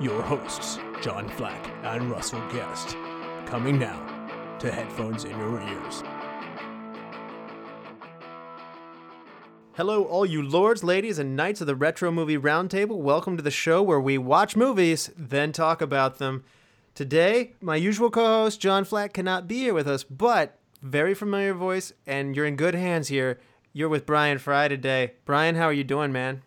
your hosts, John Flack and Russell Guest. Coming now to headphones in your ears. Hello, all you lords, ladies, and knights of the Retro Movie Roundtable. Welcome to the show where we watch movies, then talk about them. Today, my usual co host, John Flack, cannot be here with us, but very familiar voice, and you're in good hands here. You're with Brian Fry today. Brian, how are you doing, man?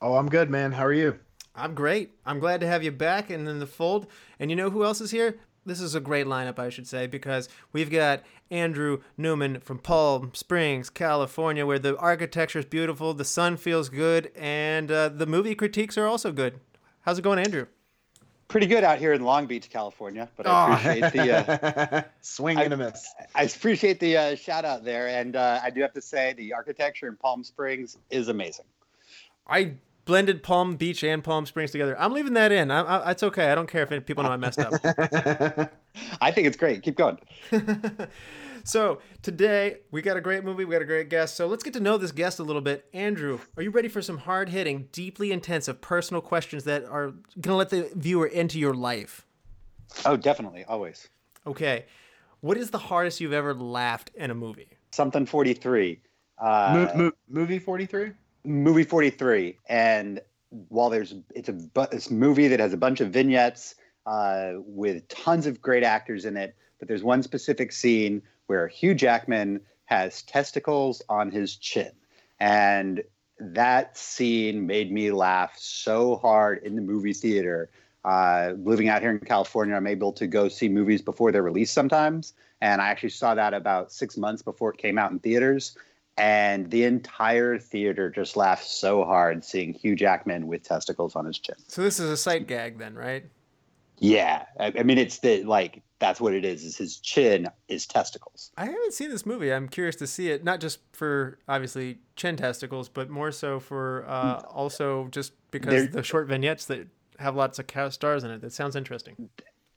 Oh, I'm good, man. How are you? I'm great. I'm glad to have you back and in the fold. And you know who else is here? This is a great lineup, I should say, because we've got Andrew Newman from Palm Springs, California, where the architecture is beautiful, the sun feels good, and uh, the movie critiques are also good. How's it going, Andrew? Pretty good out here in Long Beach, California, but I appreciate the uh, swing I- and a miss. I appreciate the uh, shout out there, and uh, I do have to say the architecture in Palm Springs is amazing. I blended Palm Beach and Palm Springs together. I'm leaving that in. I, I, it's okay. I don't care if people know I messed up. I think it's great. Keep going. So today we got a great movie, we got a great guest. So let's get to know this guest a little bit. Andrew, are you ready for some hard hitting, deeply intensive, personal questions that are gonna let the viewer into your life? Oh, definitely, always. Okay. What is the hardest you've ever laughed in a movie? Something forty three. Uh, Mo- mo- movie 43? Movie 43 and while there's it's a bu- it's a movie that has a bunch of vignettes uh, with tons of great actors in it but there's one specific scene where hugh jackman has testicles on his chin. And that scene made me laugh so hard in the movie theater. Uh, living out here in california i'm able to go see movies before they're released sometimes. And i actually saw that about six months before it came out in theaters and the entire theater just laughed so hard seeing Hugh Jackman with testicles on his chin. So this is a sight gag then, right? Yeah, I, I mean it's the like that's what it is. Is his chin is testicles. I haven't seen this movie. I'm curious to see it, not just for obviously chin testicles, but more so for uh, also just because There- the short vignettes that have lots of stars in it. That sounds interesting.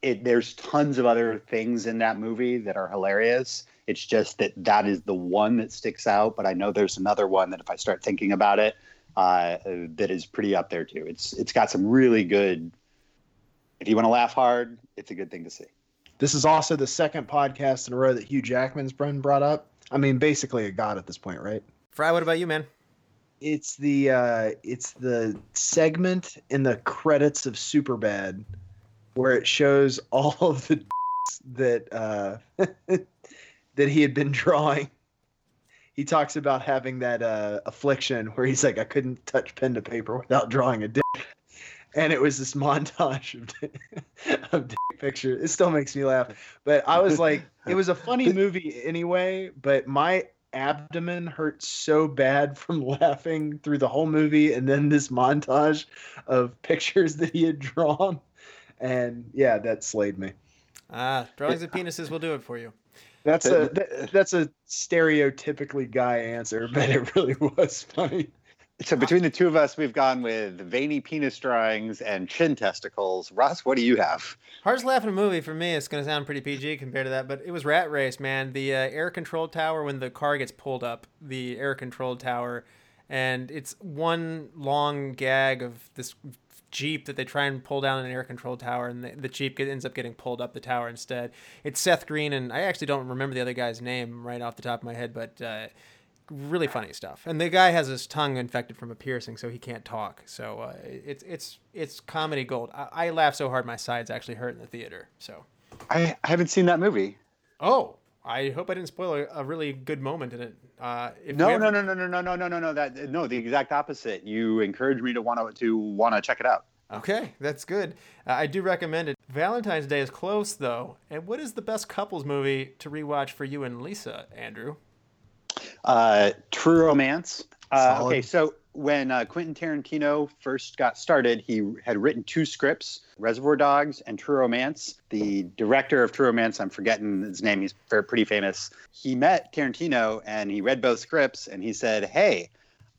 It, there's tons of other things in that movie that are hilarious. It's just that that is the one that sticks out. But I know there's another one that if I start thinking about it, uh, that is pretty up there too. It's it's got some really good. If you want to laugh hard, it's a good thing to see. This is also the second podcast in a row that Hugh Jackman's been brought up. I mean, basically a god at this point, right? Fry, what about you, man? It's the uh, it's the segment in the credits of Superbad where it shows all of the that uh, that he had been drawing. He talks about having that uh, affliction where he's like, I couldn't touch pen to paper without drawing a dick. And it was this montage of, dick- of dick pictures. It still makes me laugh. But I was like, it was a funny movie anyway, but my abdomen hurt so bad from laughing through the whole movie and then this montage of pictures that he had drawn. And yeah, that slayed me. Ah, drawings of penises will do it for you. That's a that- that's a stereotypically guy answer, but it really was funny. So between the two of us, we've gone with veiny penis drawings and chin testicles. Ross, what do you have? Hardest laughing a movie for me. It's gonna sound pretty PG compared to that, but it was Rat Race, man. The uh, air control tower when the car gets pulled up, the air control tower, and it's one long gag of this jeep that they try and pull down an air control tower, and the, the jeep get, ends up getting pulled up the tower instead. It's Seth Green, and I actually don't remember the other guy's name right off the top of my head, but. Uh, really funny stuff. And the guy has his tongue infected from a piercing, so he can't talk. So uh, it's it's it's comedy gold. I, I laughed so hard my sides actually hurt in the theater. So I, I haven't seen that movie. oh, I hope I didn't spoil a, a really good moment in it. Uh, if No, you no, no, no, no, no, no, no, no, no. That no, the exact opposite. You encourage me to want to to want to check it out. Okay, that's good. Uh, I do recommend it. Valentine's Day is close though, and what is the best couples movie to rewatch for you and Lisa, Andrew? Uh, True Romance. Uh, okay, so when uh, Quentin Tarantino first got started, he had written two scripts Reservoir Dogs and True Romance. The director of True Romance, I'm forgetting his name, he's pretty famous. He met Tarantino and he read both scripts and he said, Hey,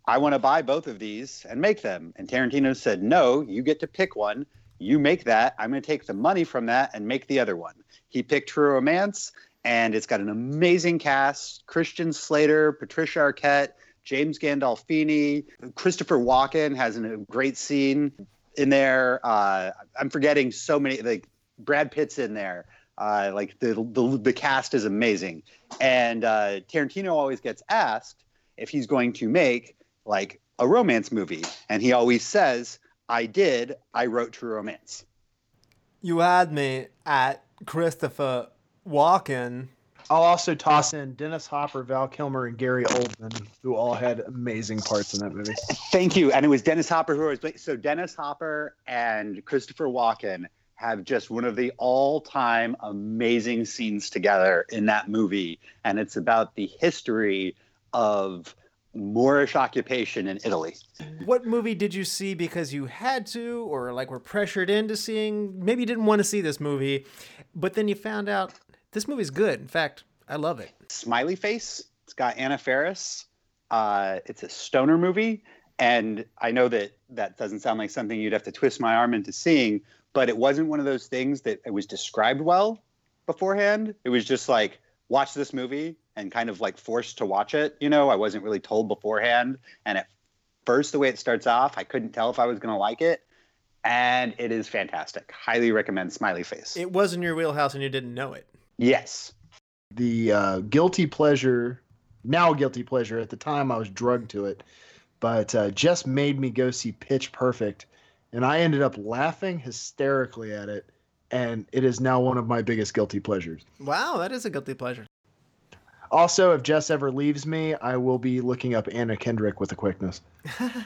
I want to buy both of these and make them. And Tarantino said, No, you get to pick one. You make that. I'm going to take the money from that and make the other one. He picked True Romance, and it's got an amazing cast Christian Slater, Patricia Arquette, James Gandolfini, Christopher Walken has a great scene in there. Uh, I'm forgetting so many, like Brad Pitt's in there. Uh, like the, the the cast is amazing, and uh, Tarantino always gets asked if he's going to make like a romance movie, and he always says, "I did. I wrote True Romance." You had me at Christopher Walken. I'll also toss in Dennis Hopper, Val Kilmer, and Gary Oldman, who all had amazing parts in that movie. Thank you. And it was Dennis Hopper who was so Dennis Hopper and Christopher Walken have just one of the all-time amazing scenes together in that movie, and it's about the history of Moorish occupation in Italy. What movie did you see because you had to, or like were pressured into seeing? Maybe you didn't want to see this movie, but then you found out this movie's good. In fact, I love it. Smiley Face. It's got Anna Faris. Uh, it's a stoner movie, and I know that that doesn't sound like something you'd have to twist my arm into seeing, but it wasn't one of those things that it was described well beforehand. It was just like watch this movie and kind of like forced to watch it. You know, I wasn't really told beforehand, and at first, the way it starts off, I couldn't tell if I was going to like it. And it is fantastic. Highly recommend Smiley Face. It was in your wheelhouse and you didn't know it. Yes. The uh, guilty pleasure, now guilty pleasure. At the time, I was drugged to it, but uh, just made me go see Pitch Perfect, and I ended up laughing hysterically at it. And it is now one of my biggest guilty pleasures. Wow, that is a guilty pleasure. Also, if Jess ever leaves me, I will be looking up Anna Kendrick with a quickness.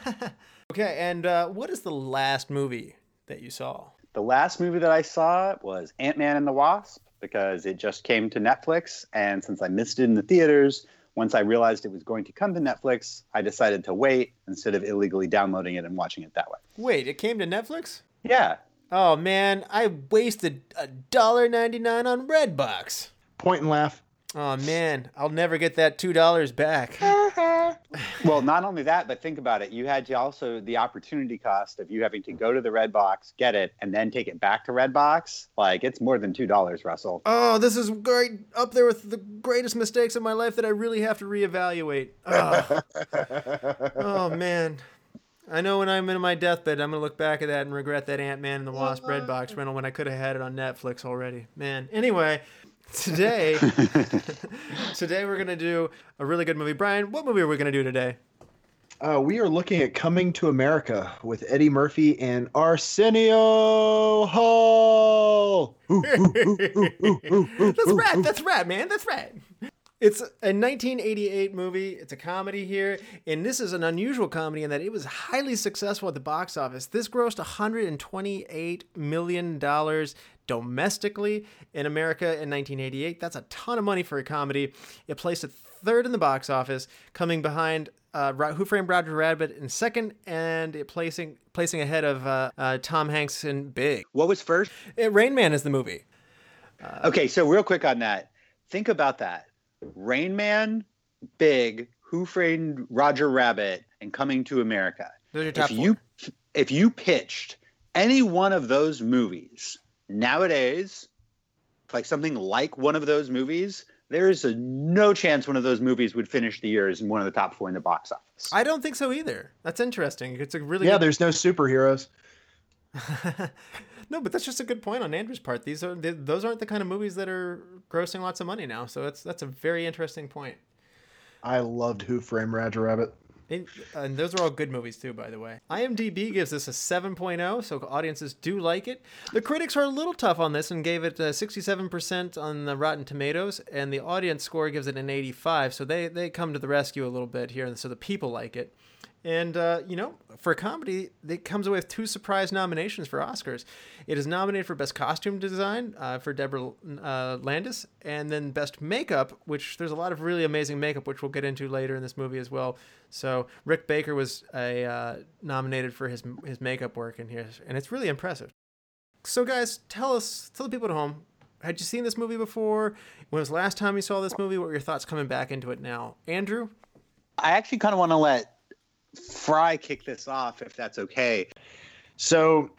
okay, and uh, what is the last movie that you saw? The last movie that I saw was Ant Man and the Wasp because it just came to Netflix. And since I missed it in the theaters, once I realized it was going to come to Netflix, I decided to wait instead of illegally downloading it and watching it that way. Wait, it came to Netflix? Yeah. Oh man, I wasted a dollar ninety nine on Redbox. Point and laugh. Oh man, I'll never get that two dollars back. well, not only that, but think about it. You had to also the opportunity cost of you having to go to the Redbox, get it, and then take it back to Redbox. Like it's more than two dollars, Russell. Oh, this is great up there with the greatest mistakes of my life that I really have to reevaluate. Oh, oh man. I know when I'm in my deathbed, I'm gonna look back at that and regret that Ant Man and the Wasp Redbox rental when I could have had it on Netflix already. Man. Anyway, today today we're gonna do a really good movie. Brian what movie are we gonna do today? Uh, we are looking at coming to america with eddie murphy and arsenio hall. That's right that's right man that's right it's a 1988 movie. It's a comedy here, and this is an unusual comedy in that it was highly successful at the box office. This grossed 128 million dollars domestically in America in 1988. That's a ton of money for a comedy. It placed it third in the box office, coming behind uh, Who Framed Roger Rabbit in second, and it placing placing ahead of uh, uh, Tom Hanks in Big. What was first? It, Rain Man is the movie. okay, so real quick on that, think about that Rain Man, Big, Who Framed Roger Rabbit, and Coming to America. Those are if you if you pitched any one of those movies nowadays, like something like one of those movies, there is a no chance one of those movies would finish the year as one of the top four in the box office. I don't think so either. That's interesting. It's a really yeah. Good... There's no superheroes. no, but that's just a good point on Andrew's part. These are those aren't the kind of movies that are grossing lots of money now. So that's that's a very interesting point. I loved Who Framed Roger Rabbit. And those are all good movies too, by the way. IMDb gives this a 7.0, so audiences do like it. The critics are a little tough on this and gave it uh, a 67% on the Rotten Tomatoes, and the audience score gives it an 85. So they they come to the rescue a little bit here, and so the people like it. And, uh, you know, for comedy, it comes away with two surprise nominations for Oscars. It is nominated for Best Costume Design uh, for Deborah uh, Landis, and then Best Makeup, which there's a lot of really amazing makeup, which we'll get into later in this movie as well. So Rick Baker was a, uh, nominated for his, his makeup work in here, and it's really impressive. So, guys, tell us, tell the people at home, had you seen this movie before? When was the last time you saw this movie? What were your thoughts coming back into it now? Andrew? I actually kind of want to let Fry kick this off, if that's okay. So,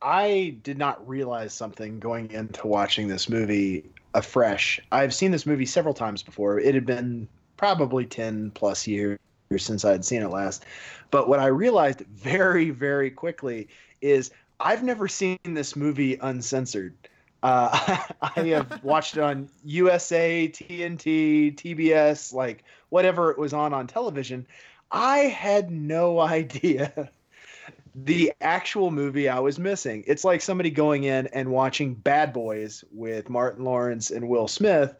I did not realize something going into watching this movie afresh. I've seen this movie several times before. It had been probably 10 plus years since I had seen it last. But what I realized very, very quickly is I've never seen this movie uncensored. Uh, I have watched it on USA, TNT, TBS, like whatever it was on on television. I had no idea the actual movie I was missing. It's like somebody going in and watching Bad Boys with Martin Lawrence and Will Smith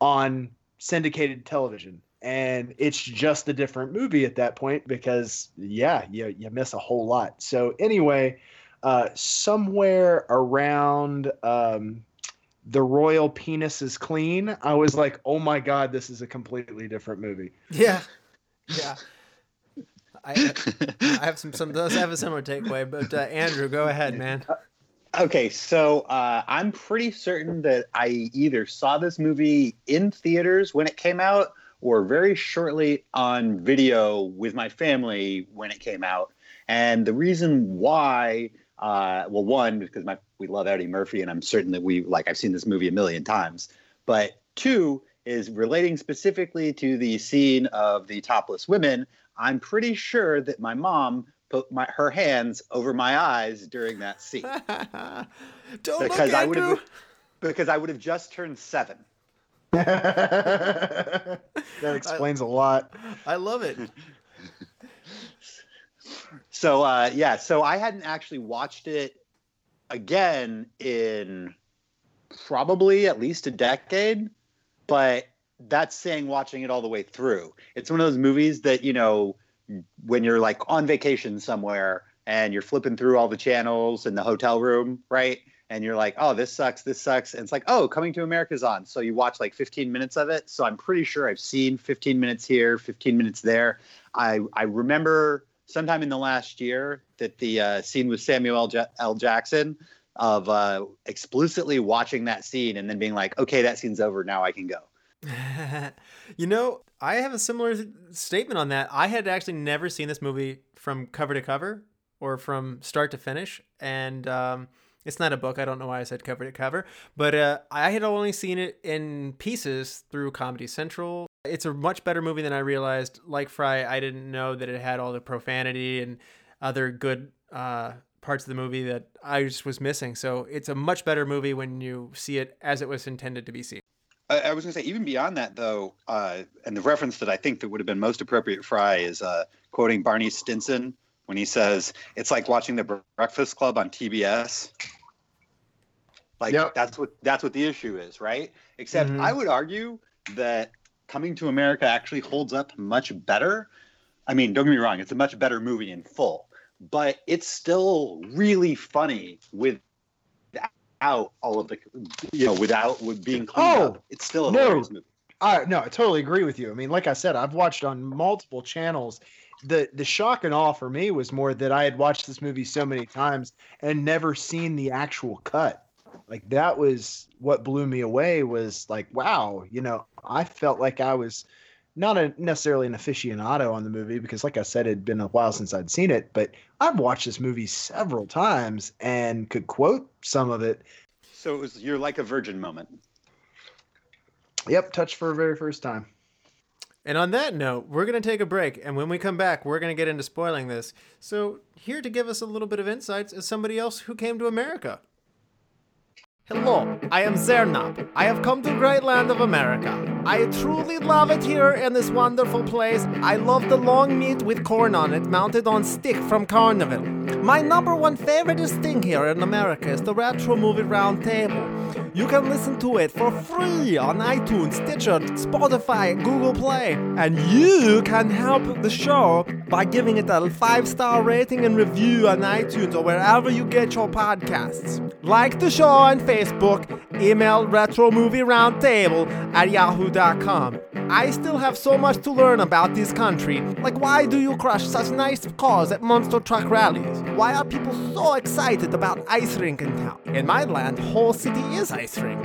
on syndicated television. And it's just a different movie at that point because, yeah, you, you miss a whole lot. So, anyway, uh, somewhere around um, the royal penis is clean, I was like, oh my God, this is a completely different movie. Yeah. Yeah. I, I have some, some does have a similar takeaway, but uh, Andrew, go ahead, man. Okay, so uh, I'm pretty certain that I either saw this movie in theaters when it came out or very shortly on video with my family when it came out. And the reason why, uh, well, one, because my we love Eddie Murphy, and I'm certain that we like I've seen this movie a million times. But two is relating specifically to the scene of the topless women. I'm pretty sure that my mom put my her hands over my eyes during that scene Don't because look, I would have because I would have just turned seven. that explains a lot. I love it. So uh, yeah, so I hadn't actually watched it again in probably at least a decade, but that's saying watching it all the way through. It's one of those movies that you know when you're like on vacation somewhere and you're flipping through all the channels in the hotel room, right? And you're like, oh, this sucks, this sucks. And it's like, oh, Coming to America's on. So you watch like 15 minutes of it. So I'm pretty sure I've seen 15 minutes here, 15 minutes there. I, I remember sometime in the last year that the uh, scene with Samuel L. L. Jackson of uh, explicitly watching that scene and then being like, okay, that scene's over. Now I can go. you know, I have a similar statement on that. I had actually never seen this movie from cover to cover or from start to finish, and um, it's not a book. I don't know why I said cover to cover, but uh, I had only seen it in pieces through Comedy Central. It's a much better movie than I realized. Like Fry, I didn't know that it had all the profanity and other good uh, parts of the movie that I just was missing. So it's a much better movie when you see it as it was intended to be seen. I, I was going to say, even beyond that, though, uh, and the reference that I think that would have been most appropriate Fry is uh, quoting Barney Stinson when he says, "It's like watching the Breakfast Club on TBS." Like Yep. that's what that's what the issue is, right? Except Mhm. I would argue that Coming to America actually holds up much better. I mean, don't get me wrong; it's a much better movie in full, but it's still really funny without all of the, you know, without with being Oh, up. It's still a no. hilarious movie. I no, I totally agree with you. I mean, like I said, I've watched on multiple channels. The the shock and awe for me was more that I had watched this movie so many times and never seen the actual cut. Like that was what blew me away was like, wow, you know, I felt like I was not a necessarily an aficionado on the movie because like I said, it had been a while since I'd seen it, but I've watched this movie several times and could quote some of it. So it was you're like a virgin moment. Yep, touched for a very first time. And on that note, we're going to take a break. And when we come back, we're going to get into spoiling this. So, here to give us a little bit of insights is somebody else who came to America. Hello, I am Zernab. I have come to the great land of America. I truly love it here in this wonderful place. I love the long meat with corn on it mounted on stick from Carnival. My number one favorite thing here in America is the Retro Movie Roundtable. You can listen to it for free on iTunes, Stitcher, Spotify, Google Play. And you can help the show by giving it a five star rating and review on iTunes or wherever you get your podcasts. Like the show on Facebook, email Retro Movie Roundtable at yahoo.com. I still have so much to learn about this country. Like, why do you crush such nice cars at monster truck rallies? Why are people so excited about ice rink in town? In my land, whole city is ice rink.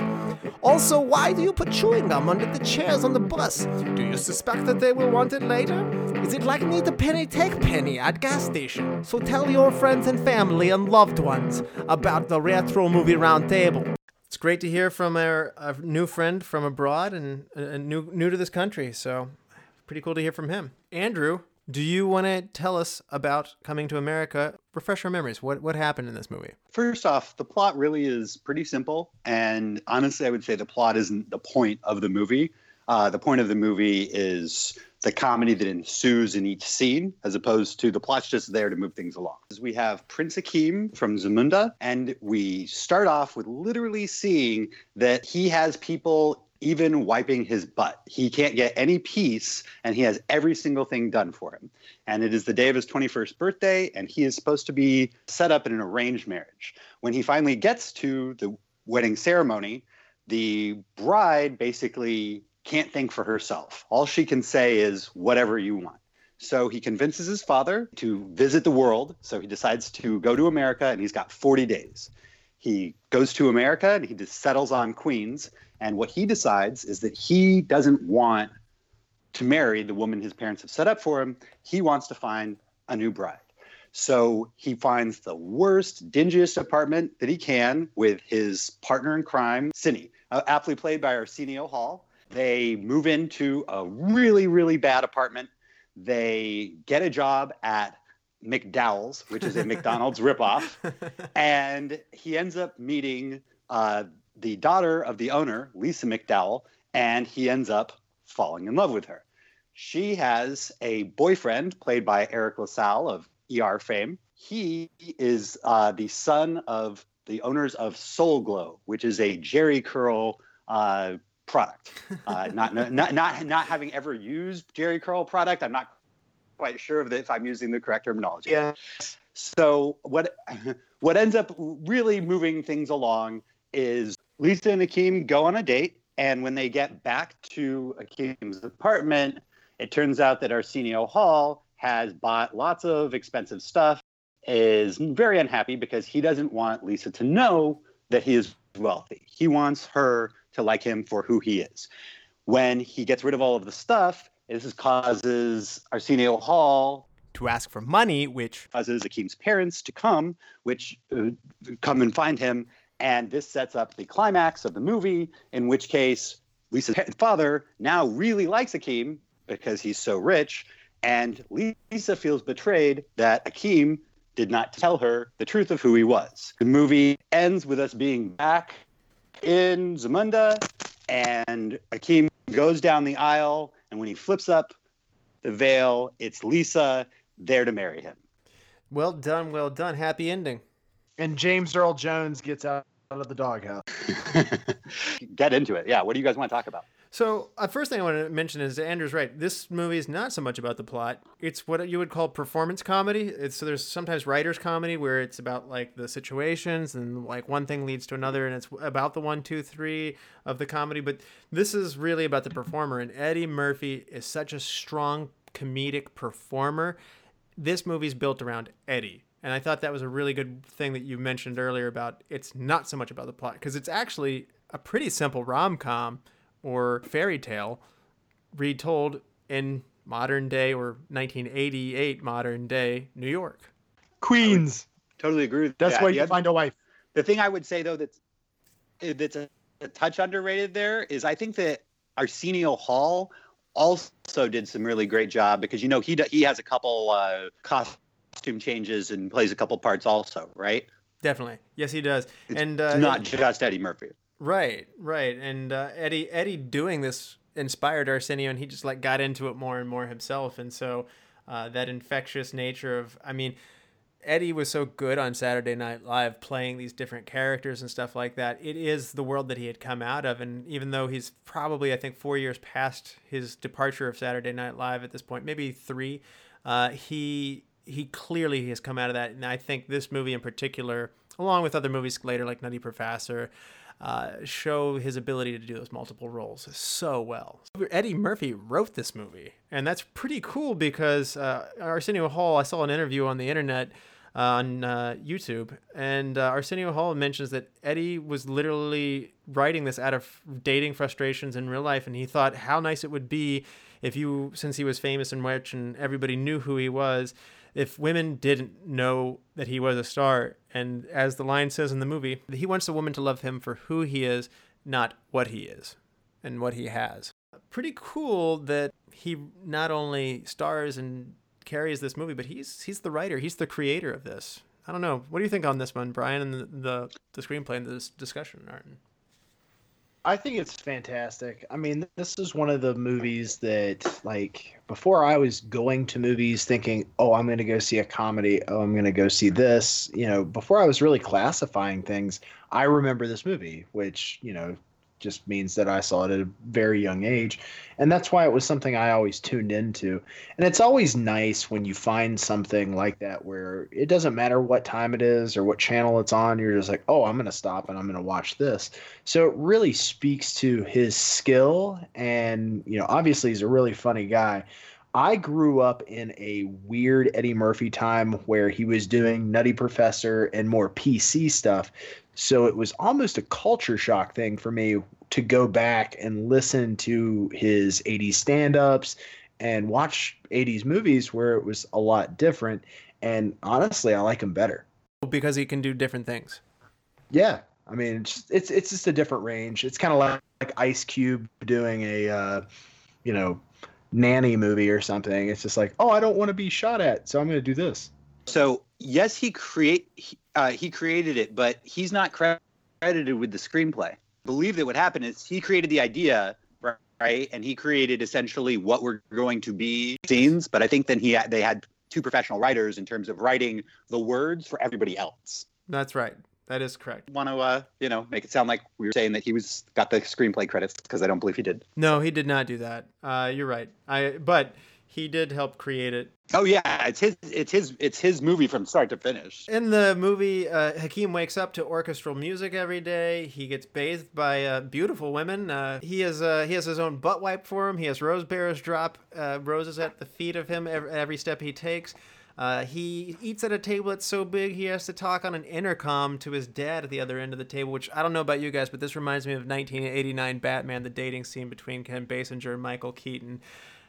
Also, why do you put chewing gum under the chairs on the bus? Do you suspect that they will want it later? Is it like need a penny take penny at gas station? So tell your friends and family and loved ones about the Retro Movie Roundtable. It's great to hear from our, our new friend from abroad and uh, new new to this country. So, pretty cool to hear from him. Andrew, do you want to tell us about coming to America? Refresh our memories. What what happened in this movie? First off, the plot really is pretty simple, and honestly, I would say the plot isn't the point of the movie. Uh, the point of the movie is the comedy that ensues in each scene, as opposed to the plot's just there to move things along. We have Prince Akeem from Zamunda, and we start off with literally seeing that he has people even wiping his butt. He can't get any peace, and he has every single thing done for him. And it is the day of his 21st birthday, and he is supposed to be set up in an arranged marriage. When he finally gets to the wedding ceremony, the bride basically can't think for herself. All she can say is, whatever you want. So he convinces his father to visit the world. So he decides to go to America, and he's got 40 days. He goes to America and he just settles on Queens. And what he decides is that he doesn't want to marry the woman his parents have set up for him. He wants to find a new bride. So he finds the worst, dingiest apartment that he can with his partner in crime, Semmi, uh, aptly played by Arsenio Hall. They move into a really, really bad apartment. They get a job at McDowell's, which is a McDonald's ripoff, and he ends up meeting uh, the daughter of the owner, Lisa McDowell, and he ends up falling in love with her. She has a boyfriend played by Eric LaSalle of ER fame. He is uh, the son of the owners of Soul Glow, which is a Jheri curl uh, product. Uh, not, not, not, not having ever used Jheri curl product, I'm not quite sure of the, if I'm using the correct terminology. Yeah. So what what ends up really moving things along is Lisa and Akeem go on a date, and when they get back to Akeem's apartment, it turns out that Arsenio Hall has bought lots of expensive stuff, is very unhappy because he doesn't want Lisa to know that he is wealthy. He wants her to like him for who he is. When he gets rid of all of the stuff, this causes Arsenio Hall To ask for money, which causes Akeem's parents to come, which uh, come and find him, and this sets up the climax of the movie. In which case, Lisa's father now really likes Akeem because he's so rich, and Lisa feels betrayed that Akeem did not tell her the truth of who he was. The movie ends with us being back in Zamunda, and Akeem goes down the aisle, and when he flips up the veil, it's Lisa there to marry him. well done, well done, happy ending. And James Earl Jones gets out of the doghouse. Get into it. Yeah. What do you guys want to talk about? So, uh, first thing I want to mention is Andrew's right. This movie is not so much about the plot. It's what you would call performance comedy. It's so there's sometimes writers comedy where it's about like the situations and like one thing leads to another and it's about the one, two, three of the comedy. But this is really about the performer. And Eddie Murphy is such a strong comedic performer. This movie's built around Eddie. And I thought that was a really good thing that you mentioned earlier about it's not so much about the plot because it's actually a pretty simple rom com or fairy tale retold in modern day or 1988 modern day New York. Queens. Totally agree with That's that. where The you oth- find a wife. The thing I would say though that's that's a, a touch underrated there is I think that Arsenio Hall also did some really great job because you know he d- he has a couple uh, costume changes and plays a couple parts also, right? Definitely. Yes, he does. It's and uh, not just Eddie Murphy. Right, right, and uh, Eddie Eddie doing this inspired Arsenio, and he just like got into it more and more himself. And so uh, that infectious nature of, I mean, Eddie was so good on Saturday Night Live playing these different characters and stuff like that. It is the world that he had come out of. And even though he's probably, I think, four years past his departure of Saturday Night Live at this point, maybe three, uh, he he clearly has come out of that. And I think this movie in particular, along with other movies later like Nutty Professor, uh, show his ability to do those multiple roles so well. Eddie Murphy wrote this movie, and that's pretty cool because uh, Arsenio Hall, I saw an interview on the internet on uh, YouTube, and uh, Arsenio Hall mentions that Eddie was literally writing this out of dating frustrations in real life, and he thought how nice it would be if you, since he was famous and rich and everybody knew who he was, if women didn't know that he was a star. And as the line says in the movie, he wants a woman to love him for who he is, not what he is and what he has. Pretty cool that he not only stars and carries this movie, but he's he's the writer, he's the creator of this. I don't know. What do you think on this one, Brian, and the the, the screenplay and this discussion, Martin? I think it's fantastic. I mean, this is one of the movies that, like, before I was going to movies thinking, oh, I'm going to go see a comedy. Oh, I'm going to go see this. You know, before I was really classifying things, I remember this movie, which, you know, just means that I saw it at a very young age. And that's why it was something I always tuned into. And it's always nice when you find something like that where it doesn't matter what time it is or what channel it's on, you're just like, oh, I'm going to stop and I'm going to watch this. So it really speaks to his skill. And, you know, obviously he's a really funny guy. I grew up in a weird Eddie Murphy time where he was doing Nutty Professor and more PC stuff. So it was almost a culture shock thing for me to go back and listen to his 80s stand ups and watch 80s movies where it was a lot different. And honestly, I like him better. Because he can do different things. Yeah. I mean, it's it's, it's just a different range. It's kind of like, like Ice Cube doing a, uh, you know, nanny movie or something. It's just like, oh, I don't want to be shot at, so I'm going to do this. So yes, he create he, uh, he created it, but he's not credited with the screenplay. I believe that what happened is he created the idea, right, and he created essentially what were going to be scenes. But I think then he had, they had two professional writers in terms of writing the words for everybody else. That's right. That is correct. Want to, uh, you know, make it sound like we were saying that he was got the screenplay credits because I don't believe he did. No, he did not do that. Uh, you're right. I but he did help create it. Oh yeah, it's his it's his it's his movie from start to finish. In the movie, uh, Hakeem wakes up to orchestral music every day. He gets bathed by uh, beautiful women. Uh, he has uh, he has his own butt wipe for him. He has rose bearers drop uh, roses at the feet of him every, every step he takes. Uh, he eats at a table that's so big he has to talk on an intercom to his dad at the other end of the table, which I don't know about you guys, but this reminds me of 1989 Batman, the dating scene between Kim Basinger and Michael Keaton.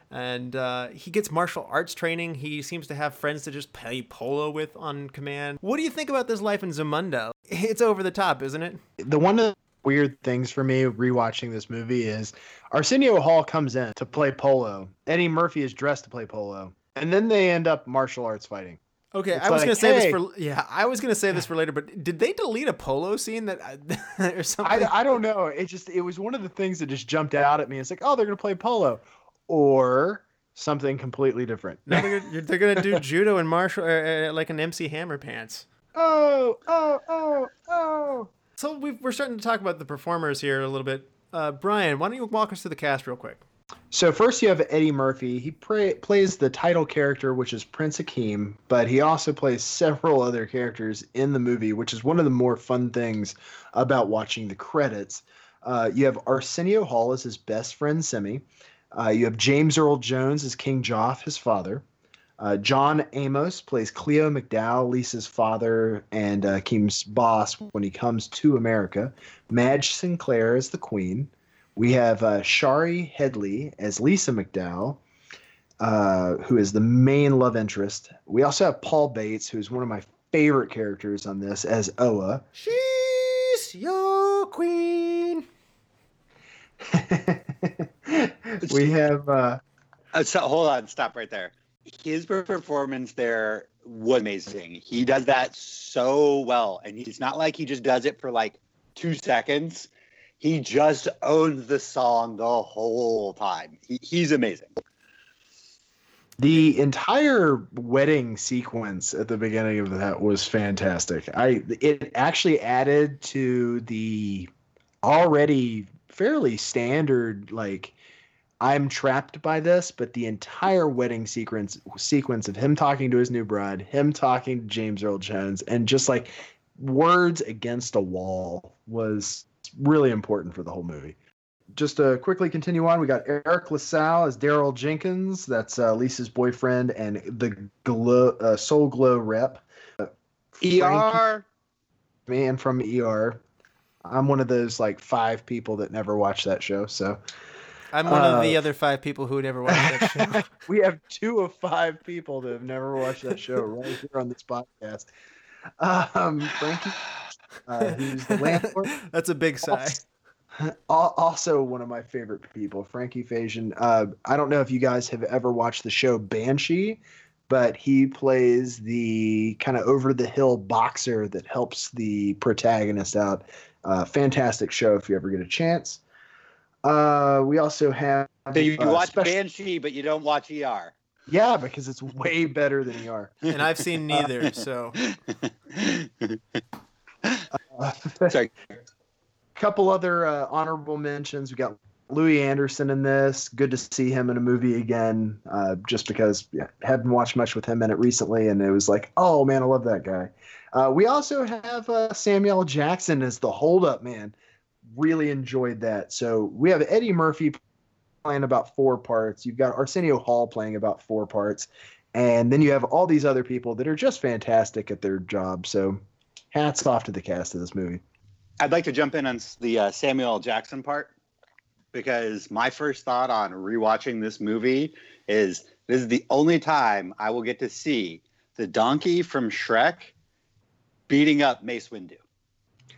And uh, he gets martial arts training. He seems to have friends to just play polo with on command. What do you think about this life in Zamunda? It's over the top, isn't it? The one of the weird things for me rewatching this movie is Arsenio Hall comes in to play polo. Eddie Murphy is dressed to play polo and then they end up martial arts fighting. Okay, it's I was like, gonna say hey, this for yeah, I was gonna say this for later, but did they delete a polo scene that or something? I, I don't know. It just it was one of the things that just jumped out at me. It's like, oh, they're gonna play polo, or something completely different. No, they're, gonna, they're gonna do judo and martial uh, like an MC Hammer pants. Oh, oh, oh, oh. So we are starting to talk about the performers here a little bit. Uh, Brian, why don't you walk us through the cast real quick? So first you have Eddie Murphy. He play, plays the title character, which is Prince Hakeem, but he also plays several other characters in the movie, which is one of the more fun things about watching the credits. Uh, you have Arsenio Hall as his best friend Semmi. Uh, you have James Earl Jones as King Jaffe, his father. Uh, John Amos plays Cleo McDowell, Lisa's father and uh, Hakeem's boss when he comes to America. Madge Sinclair is the Queen. We have uh, Shari Headley as Lisa McDowell, uh, who is the main love interest. We also have Paul Bates, who is one of my favorite characters on this, as Oha. She's your queen. we have. Uh, uh, so hold on, stop right there. His performance there was amazing. He does that so well, and he's not like he just does it for like two seconds he just owns the song the whole time. He, he's amazing. The entire wedding sequence at the beginning of that was fantastic. I it actually added to the already fairly standard like I'm trapped by this, but the entire wedding sequence sequence of him talking to his new bride, him talking to James Earl Jones, and just like words against a wall was really important for the whole movie just to quickly continue on, we got Eric LaSalle as Daryl Jenkins. That's uh, Lisa's boyfriend and the glow, uh, Soul Glow rep. Uh, ER. Man from ER. I'm one of those like five people that never watched that show. So I'm one of the Uh, other five people who never watched that show. we have two of five people that have never watched that show right here on this podcast. Um, Frankie, uh, who's the landlord. That's a big sigh. Al- Also, one of my favorite people, Frankie Faison. Uh, I don't know if you guys have ever watched the show Banshee, but he plays the kind of over the hill boxer that helps the protagonist out. Uh, fantastic show if you ever get a chance. Uh, we also have. So you, you uh, watch special- Banshee, but you don't watch ER. Yeah, because it's way better than ER. And I've seen neither, so Uh, Sorry. couple other uh, honorable mentions. We got Louie Anderson in this. Good to see him in a movie again. Uh, just because yeah, hadn't watched much with him in it recently, and it was like, oh man, I love that guy. Uh, we also have uh, Samuel Jackson as the holdup man. Really enjoyed that. So we have Eddie Murphy playing about four parts. You've got Arsenio Hall playing about four parts, and then you have all these other people that are just fantastic at their job. So hats off to the cast of this movie. I'd like to jump in on the uh, Samuel Jackson part because my first thought on rewatching this movie is this is the only time I will get to see the donkey from Shrek beating up Mace Windu.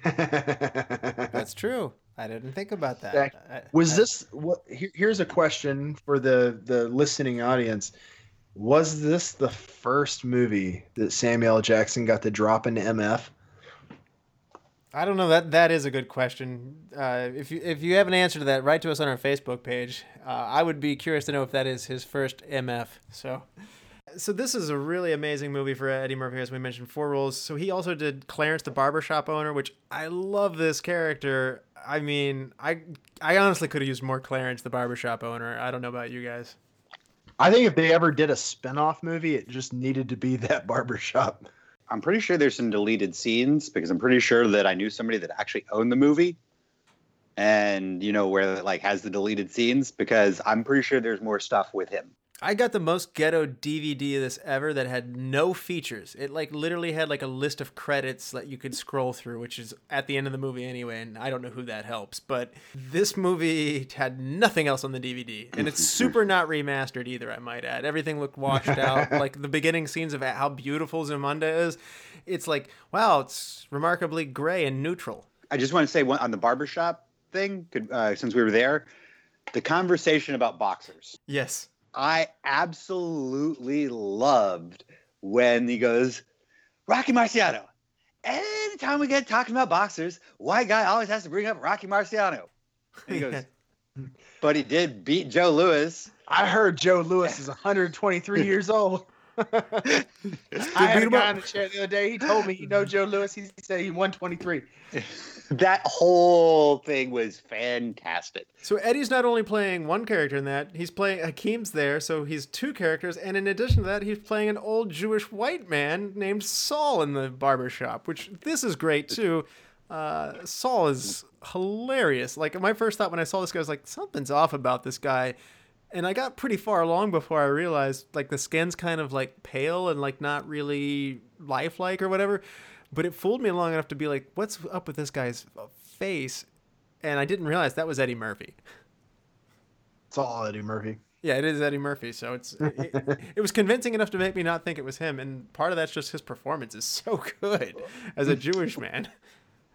that's true. I didn't think about that. Zach, Was I- this what? Here, here's a question for the the listening audience: Was this the first movie that Samuel Jackson got to drop into MF? I don't know. That that is a good question. Uh, if you if you have an answer to that, write to us on our Facebook page. Uh, I would be curious to know if that is his first MF. So, so this is a really amazing movie for Eddie Murphy, as we mentioned, four roles. So he also did Clarence, the barbershop owner, which I love this character. I mean, I I honestly could have used more Clarence, the barbershop owner. I don't know about you guys. I think if they ever did a spin-off movie, it just needed to be that barbershop. I'm pretty sure there's some deleted scenes because I'm pretty sure that I knew somebody that actually owned the movie and you know where like has the deleted scenes because I'm pretty sure there's more stuff with him. I got the most ghetto DVD of this ever that had no features. It like literally had like a list of credits that you could scroll through, which is at the end of the movie anyway, and I don't know who that helps. But this movie had nothing else on the DVD, and it's super not remastered either. I might add, everything looked washed out. like the beginning scenes of how beautiful Zamunda is, it's like wow, it's remarkably gray and neutral. I just want to say one on the barbershop thing, could, uh, since we were there, the conversation about boxers. Yes. I absolutely loved when he goes, Rocky Marciano. Anytime we get talking about boxers, white guy always has to bring up Rocky Marciano. And he goes, but he did beat Joe Louis. I heard Joe Louis is 123 years old. I had beat a him guy up. on the chat the other day. He told me he know Joe Louis. He said he's 123. That whole thing was fantastic. So Eddie's not only playing one character in that, he's playing Hakeem's there, so he's two characters, and in addition to that, he's playing an old Jewish white man named Saul in the barbershop, which this is great too. Uh, Saul is hilarious. Like my first thought when I saw this guy was like, something's off about this guy. And I got pretty far along before I realized like the skin's kind of like pale and like not really lifelike or whatever. But it fooled me long enough to be like, what's up with this guy's face? And I didn't realize that was Eddie Murphy. It's all Eddie Murphy. Yeah, it is Eddie Murphy. So it's it, it, it was convincing enough to make me not think it was him, and part of that's just his performance is so good as a Jewish man.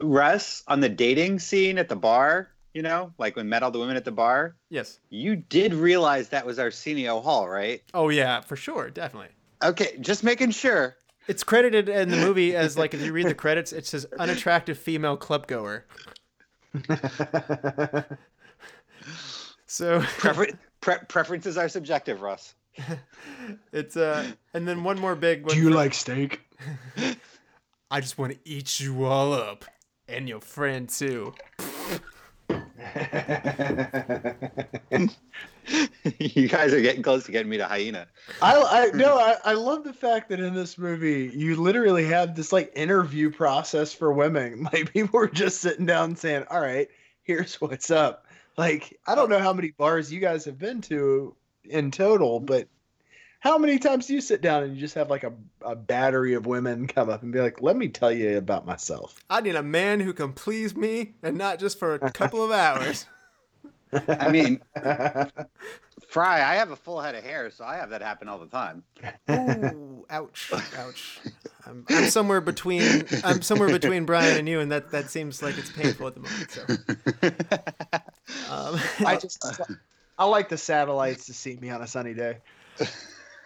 Russ, on the dating scene at the bar, you know, like when met all the women at the bar, Yes. you did realize that was Arsenio Hall, right? Oh yeah, for sure, definitely. Okay, just making sure. It's credited in the movie as like if you read the credits, it says unattractive female club goer. So Prefer- pre- preferences are subjective, Russ. it's uh, and then one more big one. Do you for- like steak? I just want to eat you all up, and your friend too. you guys are getting close to getting me to hyena. I, I no, I, I love the fact that in this movie you literally have this like interview process for women. Like people are just sitting down saying, "All right, here's what's up." Like I don't know how many bars you guys have been to in total, but how many times do you sit down and you just have like a, a battery of women come up and be like, "Let me tell you about myself." I need a man who can please me, and not just for a couple of hours. I mean, Fry, I have a full head of hair, so I have that happen all the time. Ooh, ouch, ouch. I'm, I'm somewhere between. I'm somewhere between Brian and you, and that that seems like it's painful at the moment. So, um, I just I like the satellites to see me on a sunny day.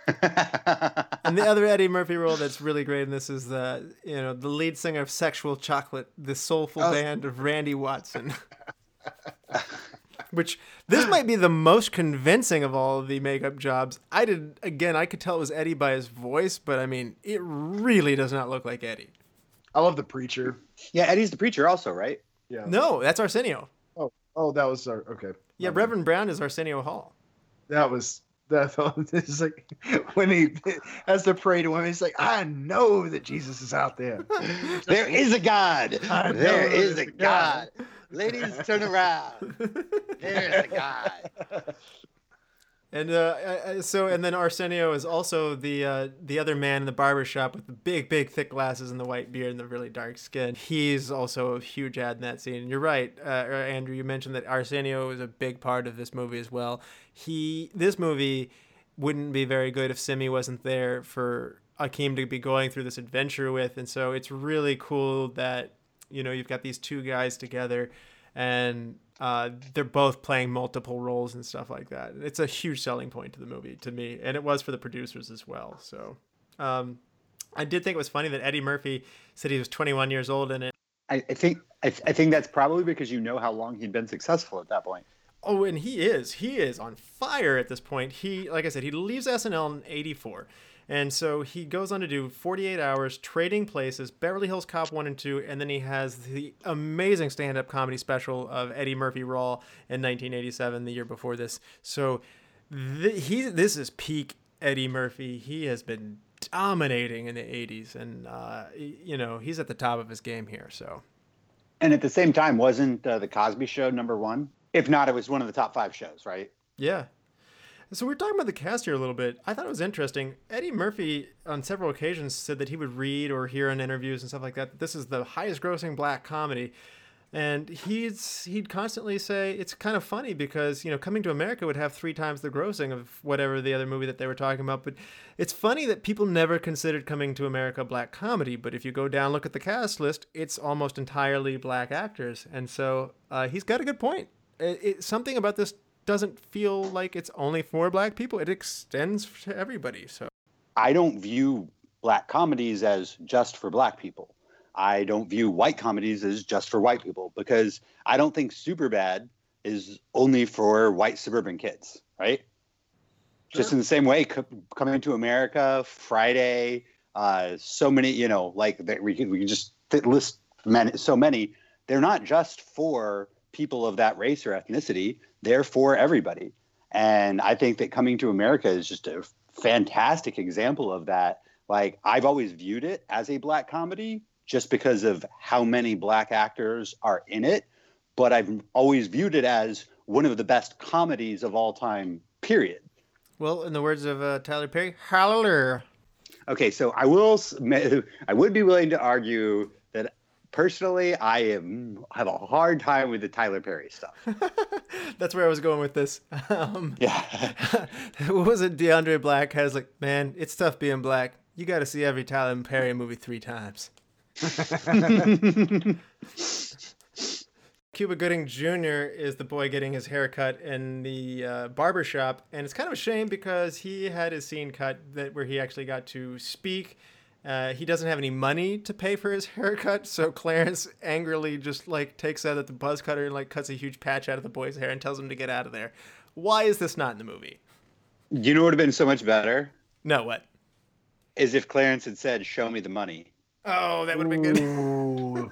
And the other Eddie Murphy role that's really great in this is the you know the lead singer of Sexual Chocolate, the soulful Oh. band of Randy Watson. Which this might be the most convincing of all of the makeup jobs. I did again. I could tell it was Eddie by his voice, but I mean, it really does not look like Eddie. I love the preacher. yeah, Eddie's the preacher, also, right? Yeah. No, that's Arsenio. Oh, oh, that was our, okay. Yeah, Reverend Brown is Arsenio Hall. That was that. It's like when he has to pray to him. He's like, I know that Jesus is out there. There is a God. There is a a God. God. Ladies, turn around. There's a God. And uh, uh, so, and then Arsenio is also the uh, the other man in the barber shop with the big, big, thick glasses and the white beard and the really dark skin. He's also a huge ad in that scene. You're right, uh, Andrew. You mentioned that Arsenio is a big part of this movie as well. He, this movie, wouldn't be very good if Semmi wasn't there for Akeem to be going through this adventure with. And so, it's really cool that you know you've got these two guys together, and uh, they're both playing multiple roles and stuff like that. It's a huge selling point to the movie to me, and it was for the producers as well. So, um, I did think it was funny that Eddie Murphy said he was 21 years old in it. I, I think I, I think that's probably because you know how long he'd been successful at that point. Oh, and he is. He is on fire at this point. He, like I said, he leaves SNL in 84. And so he goes on to do 48 Hours, Trading Places, Beverly Hills Cop 1 and 2, and then he has the amazing stand up comedy special of Eddie Murphy Raw in 1987, the year before this. So th- he, this is peak Eddie Murphy. He has been dominating in the 80s, and, uh, you know, he's at the top of his game here. So. And at the same time, wasn't uh, the Cosby Show number one? If not, it was one of the top five shows, right? Yeah. So we are talking about the cast here a little bit. I thought it was interesting. Eddie Murphy, on several occasions, said that he would read or hear in interviews and stuff like that. This is the highest-grossing black comedy, and he's he'd constantly say it's kind of funny because you know Coming to America would have three times the grossing of whatever the other movie that they were talking about. But it's funny that people never considered Coming to America black comedy. But if you go down look at the cast list, it's almost entirely black actors, and so uh, he's got a good point. It, it, something about this doesn't feel like it's only for black people. It extends to everybody. So I don't view black comedies as just for black people. I don't view white comedies as just for white people because I don't think Superbad is only for white suburban kids, right? Just in the same way, Co- Coming to America, Friday, uh, so many, you know, like we can we can just list many, so many. They're not just for people of that race or ethnicity. They're for everybody. And I think that Coming to America is just a fantastic example of that. Like I've always viewed it as a black comedy just because of how many black actors are in it, but I've always viewed it as one of the best comedies of all time. Period. Well, in the words of uh, Tyler Perry, hallelujah. Okay, so I will. I would be willing to argue personally, I am have a hard time with the Tyler Perry stuff. That's where I was going with this. Um, Yeah. what was it? DeAndre Black has like, man, it's tough being black. You got to see every Tyler Perry movie three times. Cuba Gooding Jr. is the boy getting his hair cut in the uh, barber shop, and it's kind of a shame because he had his scene cut that where he actually got to speak Uh, he doesn't have any money to pay for his haircut, so Clarence angrily just like takes out the buzz cutter and like cuts a huge patch out of the boy's hair and tells him to get out of there. Why is this not in the movie? You know what would have been so much better No, what? is if Clarence had said, "Show me the money." Oh, that would have been good.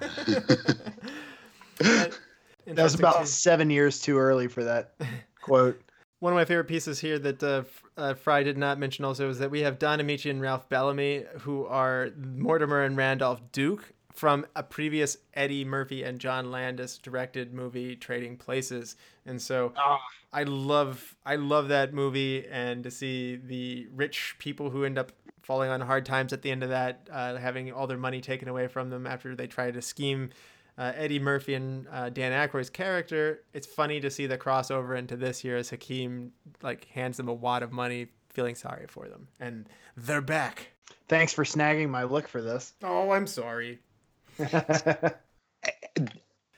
That that was about seven years too early for that quote. One of my favorite pieces here that uh, uh, Fry did not mention also is that we have Don Ameche and Ralph Bellamy, who are Mortimer and Randolph Duke from a previous Eddie Murphy and John Landis directed movie, Trading Places. And so I love I love that movie, and to see the rich people who end up falling on hard times at the end of that, uh, having all their money taken away from them after they try to scheme uh, Eddie Murphy and uh, Dan Aykroyd's character. It's funny to see the crossover into this year as Hakeem like hands them a wad of money, feeling sorry for them, and they're back. Thanks for snagging my look for this. Oh, I'm sorry.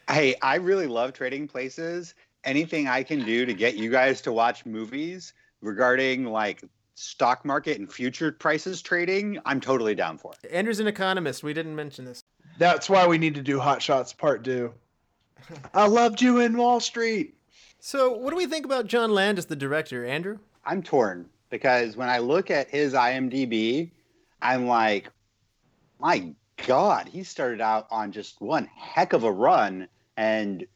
Hey, I really love trading places. Anything I can do to get you guys to watch movies regarding like stock market and future prices trading, I'm totally down for. Andrew's an economist. We didn't mention this. That's why we need to do Hot Shots Part Two. I loved you in Wall Street. So, what do we think about John Landis, the director? Andrew? I'm torn because when I look at his IMDb, I'm like, my God, he started out on just one heck of a run, and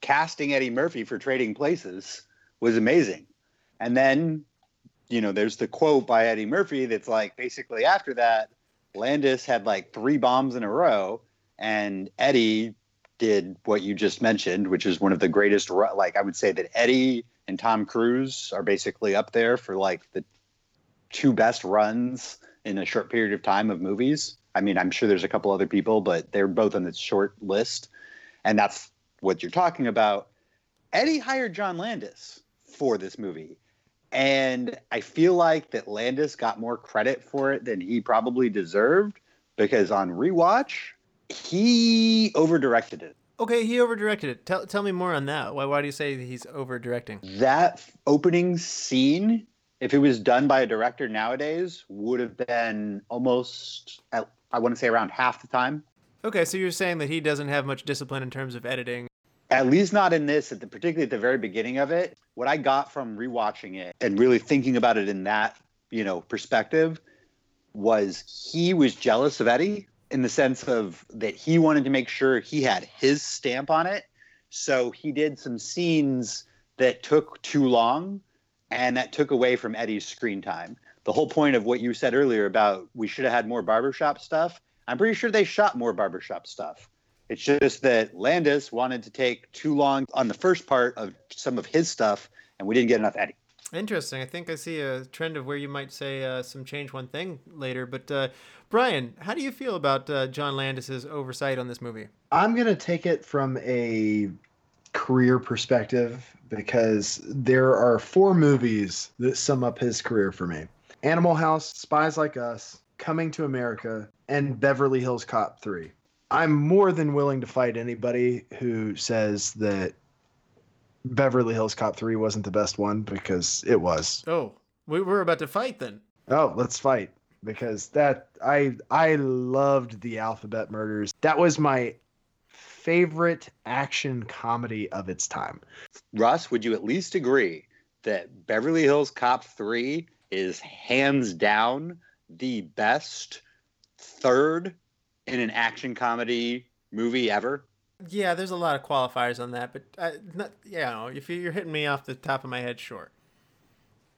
casting Eddie Murphy for Trading Places was amazing. And then, you know, there's the quote by Eddie Murphy that's like, basically after that, Landis had like three bombs in a row, and Eddie did what you just mentioned, which is one of the greatest. Like I would say that Eddie and Tom Cruise are basically up there for like the two best runs in a short period of time of movies. I mean, I'm sure there's a couple other people, but they're both on the short list, and that's what you're talking about. Eddie hired John Landis for this movie. And I feel like that Landis got more credit for it than he probably deserved because on rewatch, he over directed it. Okay, he overdirected it. Tell, tell me more on that. Why, why do you say he's over directing? That opening scene, if it was done by a director nowadays, would have been almost, at- I want to say around half the time. Okay, so you're saying that he doesn't have much discipline in terms of editing. At least not in this, at the, particularly at the very beginning of it. What I got from rewatching it and really thinking about it in that, you know, perspective was he was jealous of Eddie in the sense of that he wanted to make sure he had his stamp on it. So he did some scenes that took too long and that took away from Eddie's screen time. The whole point of what you said earlier about we should have had more barbershop stuff, I'm pretty sure they shot more barbershop stuff. It's just that Landis wanted to take too long on the first part of some of his stuff, and we didn't get enough Eddie. Interesting. I think I see a trend of where you might say uh, some change one thing later. But uh, Brian, how do you feel about uh, John Landis's oversight on this movie? I'm gonna take it from a career perspective because there are four movies that sum up his career for me: Animal House, Spies Like Us, Coming to America, and Beverly Hills Cop 3. I'm more than willing to fight anybody who says that Beverly Hills Cop 3 wasn't the best one because it was. Oh, we we're about to fight then. Oh, let's fight because that I I loved the Alphabet Murders. That was my favorite action comedy of its time. Russ, would you at least agree that Beverly Hills Cop 3 is hands down the best third in an action comedy movie ever? Yeah, there's a lot of qualifiers on that, but uh, not, yeah, no, if you're hitting me off the top of my head, sure.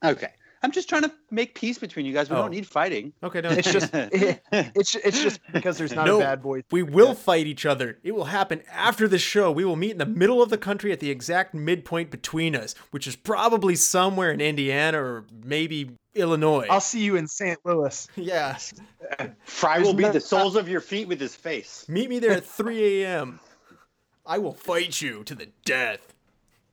Okay. I'm just trying to make peace between you guys. We Oh. don't need fighting. Okay, no, It's just it's it's just because there's not No, a bad boy. We will fight each other. It will happen after the show. We will meet in the middle of the country at the exact midpoint between us, which is probably somewhere in Indiana or maybe Illinois. I'll see you in St. Louis. yeah. Fry will be the soles of your feet with his face. Meet me there at 3 a.m. I will fight you to the death.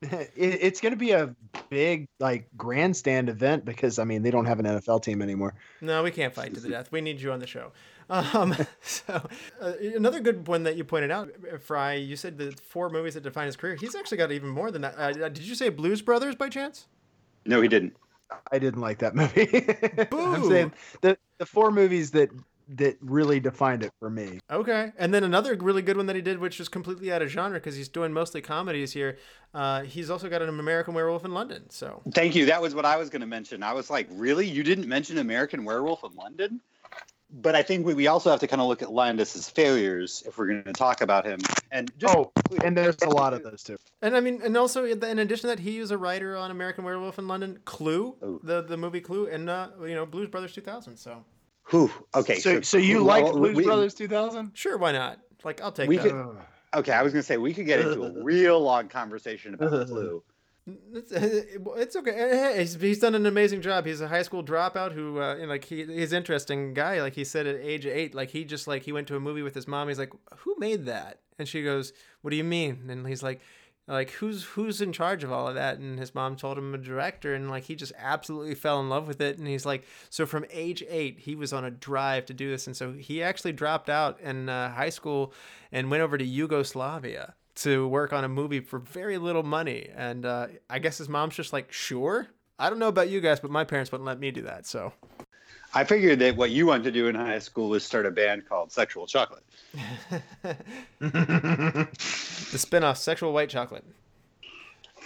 It, it's going to be a big like grandstand event because I mean they don't have an NFL team anymore. No, we can't fight to the death. We need you on the show. Um, so uh, another good one that you pointed out, uh, Fry. You said the four movies that define his career. He's actually got even more than that. Uh, did you say Blues Brothers by chance? No, he didn't. I didn't like that movie. I'm saying the the four movies that that really defined it for me. Okay, and then another really good one that he did, which is completely out of genre because he's doing mostly comedies here. Uh, he's also got an American Werewolf in London. So Thank you. That was what I was going to mention. I was like, really? You didn't mention American Werewolf in London? But I think we, we also have to kind of look at Landis's failures if we're going to talk about him. And just, Oh, and there's a lot of those too. And I mean, and also in addition to that, he was a writer on American Werewolf in London, Clue, Oh. the the movie Clue, and uh, you know Blues Brothers 2000. So who? okay. So, so you well, like Blues we- Brothers 2000? sure, why not? Like, I'll take We that. could- Okay, I was going to say we could get into a real long conversation about Clue. It's, it's okay. Hey, He's, he's done an amazing job. He's a high school dropout who, uh, know, like, he, he's interesting guy. Like he said at age eight, like he just like he went to a movie with his mom. He's like, "Who made that?" And she goes, "What do you mean?" And he's like, "Like who's who's in charge of all of that?" And his mom told him a director, and like he just absolutely fell in love with it. And he's like, so from age eight, he was on a drive to do this, and so he actually dropped out in uh, high school and went over to Yugoslavia to work on a movie for very little money. And uh, I guess his mom's just like, sure. I don't know about you guys, but my parents wouldn't let me do that. So I figured that what you wanted to do in high school was start a band called Sexual Chocolate. the spinoff, Sexual White Chocolate.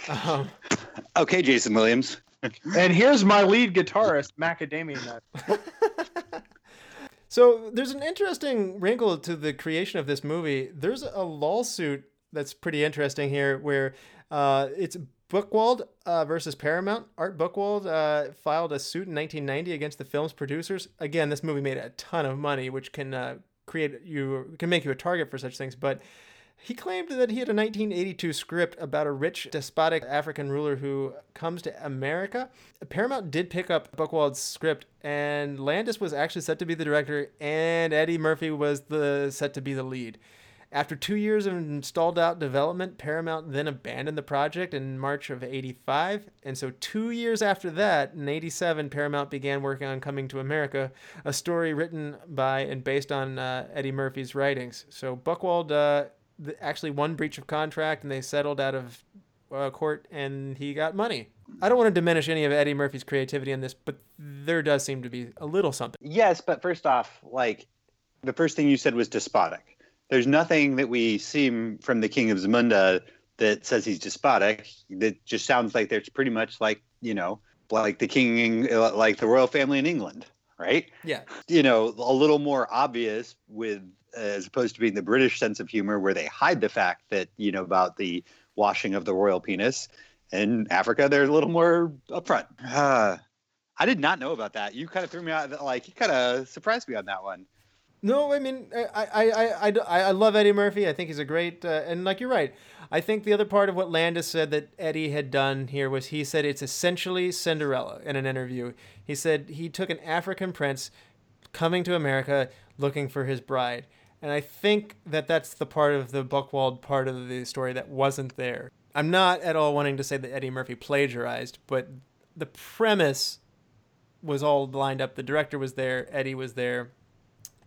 Um, Okay, Jason Williams. and here's my lead guitarist, Macadamia Nut. so there's an interesting wrinkle to the creation of this movie. There's a lawsuit that's pretty interesting here where uh, it's Buchwald uh, versus Paramount. Art Buchwald uh, filed a suit in 1990 against the film's producers. Again, this movie made a ton of money, which can uh, create you can make you a target for such things. But he claimed that he had a 1982 script about a rich, despotic African ruler who comes to America. Paramount did pick up Buchwald's script, and Landis was actually set to be the director, and Eddie Murphy was the set to be the lead. After two years of stalled out development, Paramount then abandoned the project in March of 85. And so, two years after that, in 87, Paramount began working on Coming to America, a story written by and based on uh, Eddie Murphy's writings. So, Buchwald uh, th- actually won breach of contract and they settled out of uh, court and he got money. I don't want to diminish any of Eddie Murphy's creativity in this, but there does seem to be a little something. Yes, but first off, like the first thing you said was despotic. There's nothing that we see from the King of Zamunda that says he's despotic. That just sounds like there's pretty much like you know, like the king, like the royal family in England, right? Yeah. You know, a little more obvious with as opposed to being the British sense of humor, where they hide the fact that you know about the washing of the royal penis. In Africa, they're a little more upfront. Uh, I did not know about that. You kind of threw me out. Like you kind of surprised me on that one. No, I mean, I, I, I, I, I love Eddie Murphy. I think he's a great, uh, and like you're right. I think the other part of what Landis said that Eddie had done here was he said it's essentially Cinderella in an interview. He said he took an African prince coming to America looking for his bride. And I think that that's the part of the Buchwald part of the story that wasn't there. I'm not at all wanting to say that Eddie Murphy plagiarized, but the premise was all lined up. The director was there, Eddie was there,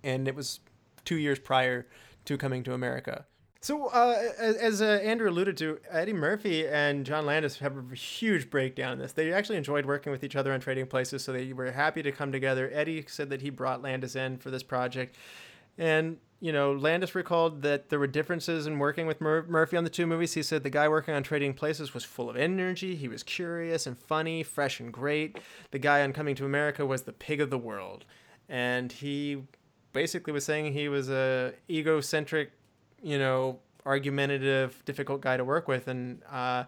and it was two years prior to coming to America. So, uh, as, uh, Andrew alluded to, Eddie Murphy and John Landis have a huge breakdown in this. They actually enjoyed working with each other on Trading Places, so they were happy to come together. Eddie said that he brought Landis in for this project, and you know, Landis recalled that there were differences in working with Mur- Murphy on the two movies. He said the guy working on Trading Places was full of energy. He was curious and funny, fresh and great. The guy on Coming to America was the pig of the world, and he basically was saying he was a egocentric, you know, argumentative, difficult guy to work with. And uh,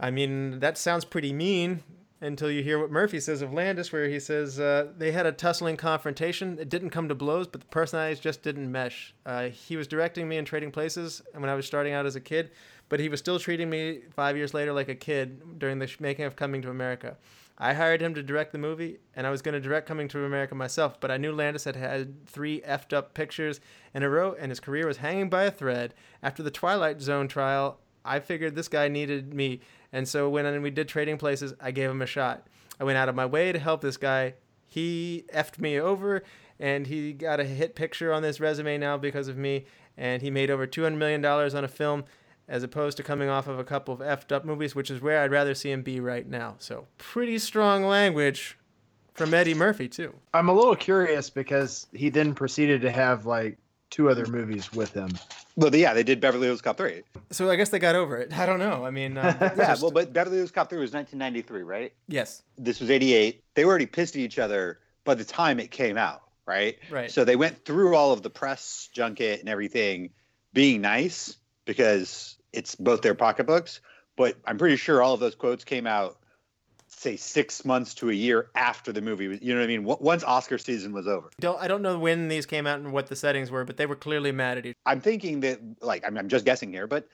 I mean, that sounds pretty mean until you hear what Murphy says of Landis, where he says uh, they had a tussling confrontation. It didn't come to blows, but the personalities just didn't mesh. Uh, he was directing me in Trading Places when I was starting out as a kid, but he was still treating me five years later like a kid during the making of Coming to America. I hired him to direct the movie, and I was going to direct Coming to America myself, but I knew Landis had had three effed up pictures in a row, and his career was hanging by a thread. After the Twilight Zone trial, I figured this guy needed me, and so when we did Trading Places, I gave him a shot. I went out of my way to help this guy. He effed me over, and he got a hit picture on this resume now because of me, and he made over $200 million on a film as opposed to coming off of a couple of effed up movies, which is where I'd rather see him be right now. So, pretty strong language from Eddie Murphy too. I'm a little curious because he then proceeded to have like two other movies with him. Well, yeah, they did Beverly Hills Cop 3. So I guess they got over it. I don't know. I mean, uh, Yeah, just- well, but Beverly Hills Cop 3 was 1993, right? yes, This was 88. They were already pissed at each other by the time it came out, right? right. So they went through all of the press junket and everything being nice because it's both their pocketbooks. But I'm pretty sure all of those quotes came out, say, six months to a year after the movie you know what I mean? Once Oscar season was over. don't I don't know when these came out and what the settings were, but they were clearly mad at each. I'm thinking that, like, I'm, I'm just guessing here, but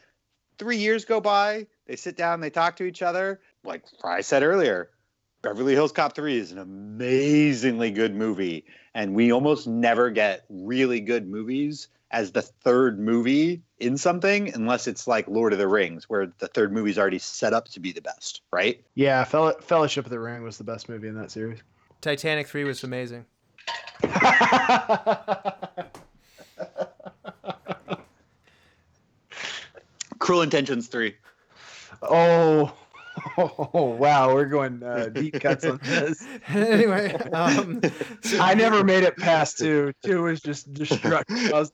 three years go by, they sit down, they talk to each other. Like I said earlier, Beverly Hills Cop 3 is an amazingly good movie. And we almost never get really good movies as the third movie in something unless it's like Lord of the Rings, where the third movie's already set up to be the best, right? Yeah, Fel- Fellowship of the Ring was the best movie in that series. Titanic three was amazing. Cruel Intentions 3. oh, oh, wow, we're going uh, deep cuts on this. anyway, um, I never made it past two. Two was just destructive. I was-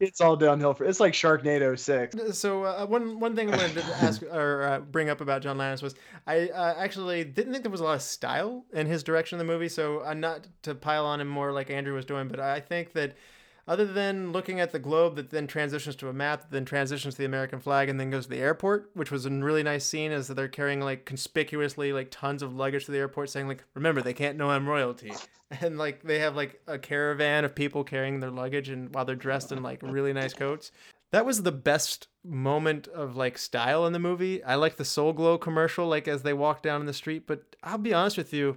it's all downhill for. It's like Sharknado six. So uh, one one thing I wanted to ask or uh, bring up about John Landis was I uh, actually didn't think there was a lot of style in his direction of the movie. So uh, not to pile on him more like Andrew was doing, but I think that other than looking at the globe that then transitions to a map, then transitions to the American flag, and then goes to the airport, which was a really nice scene, is that they're carrying like conspicuously like tons of luggage to the airport, saying like, "Remember, they can't know I'm royalty." And like they have like a caravan of people carrying their luggage, and while they're dressed in like really nice coats. That was the best moment of like style in the movie. I like the Soul Glo commercial, like as they walk down in the street. But I'll be honest with you,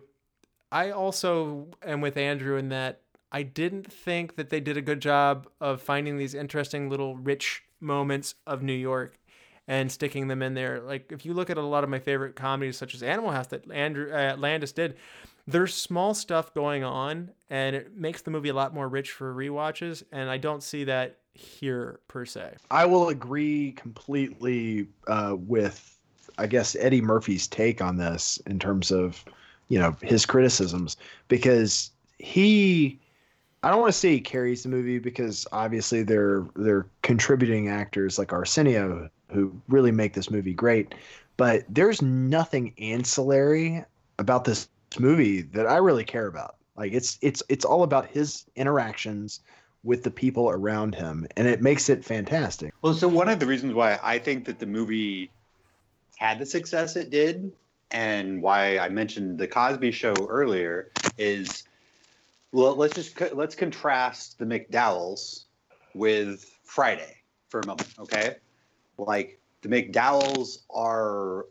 I also am with Andrew in that I didn't think that they did a good job of finding these interesting little rich moments of New York and sticking them in there. Like if you look at a lot of my favorite comedies, such as Animal House that Andrew uh, Landis did, there's small stuff going on, and it makes the movie a lot more rich for rewatches. And I don't see that here per se. I will agree completely uh, with, I guess, Eddie Murphy's take on this in terms of, you know, his criticisms because he, I don't want to say he carries the movie because obviously they're they're contributing actors like Arsenio who really make this movie great, but there's nothing ancillary about this movie that I really care about. Like it's it's it's all about his interactions with the people around him, and it makes it fantastic. Well, so one of the reasons why I think that the movie had the success it did, and why I mentioned the Cosby Show earlier, is well, let's just let's contrast the McDowells with Friday for a moment, okay? Like the McDowells are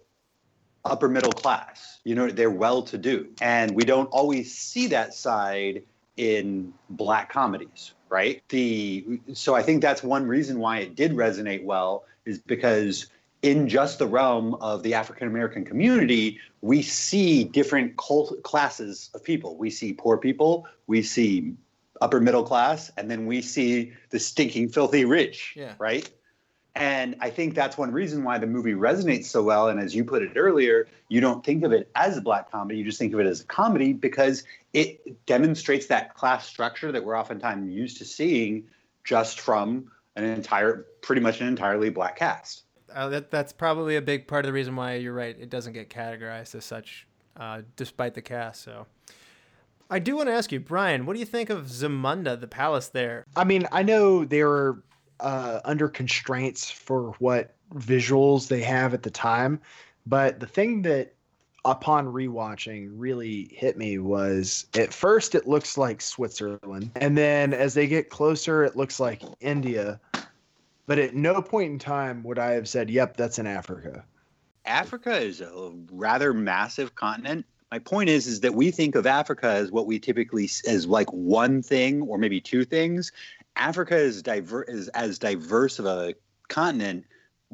upper middle class. You know, they're well to do, and we don't always see that side in black comedies, right? The so I think that's one reason why it did resonate well is because in just the realm of the African American community, we see different cult classes of people. We see poor people, we see upper middle class, and then we see the stinking filthy rich, Yeah. right? And I think that's one reason why the movie resonates so well. And as you put it earlier, you don't think of it as a black comedy, you just think of it as a comedy because it demonstrates that class structure that we're oftentimes used to seeing just from an entire, pretty much an entirely black cast. Uh, that that's probably a big part of the reason why you're right. It doesn't get categorized as such, uh, despite the cast. So, I do want to ask you, Brian, what do you think of Zamunda, the palace there? I mean, I know they were uh, under constraints for what visuals they have at the time, but the thing that upon rewatching really hit me was at first it looks like Switzerland, and then as they get closer, it looks like India. But at no point in time would I have said, "Yep, that's in Africa." Africa is a rather massive continent. My point is, is that we think of Africa as what we typically s- as like one thing or maybe two things. Africa is diver is as diverse of a continent,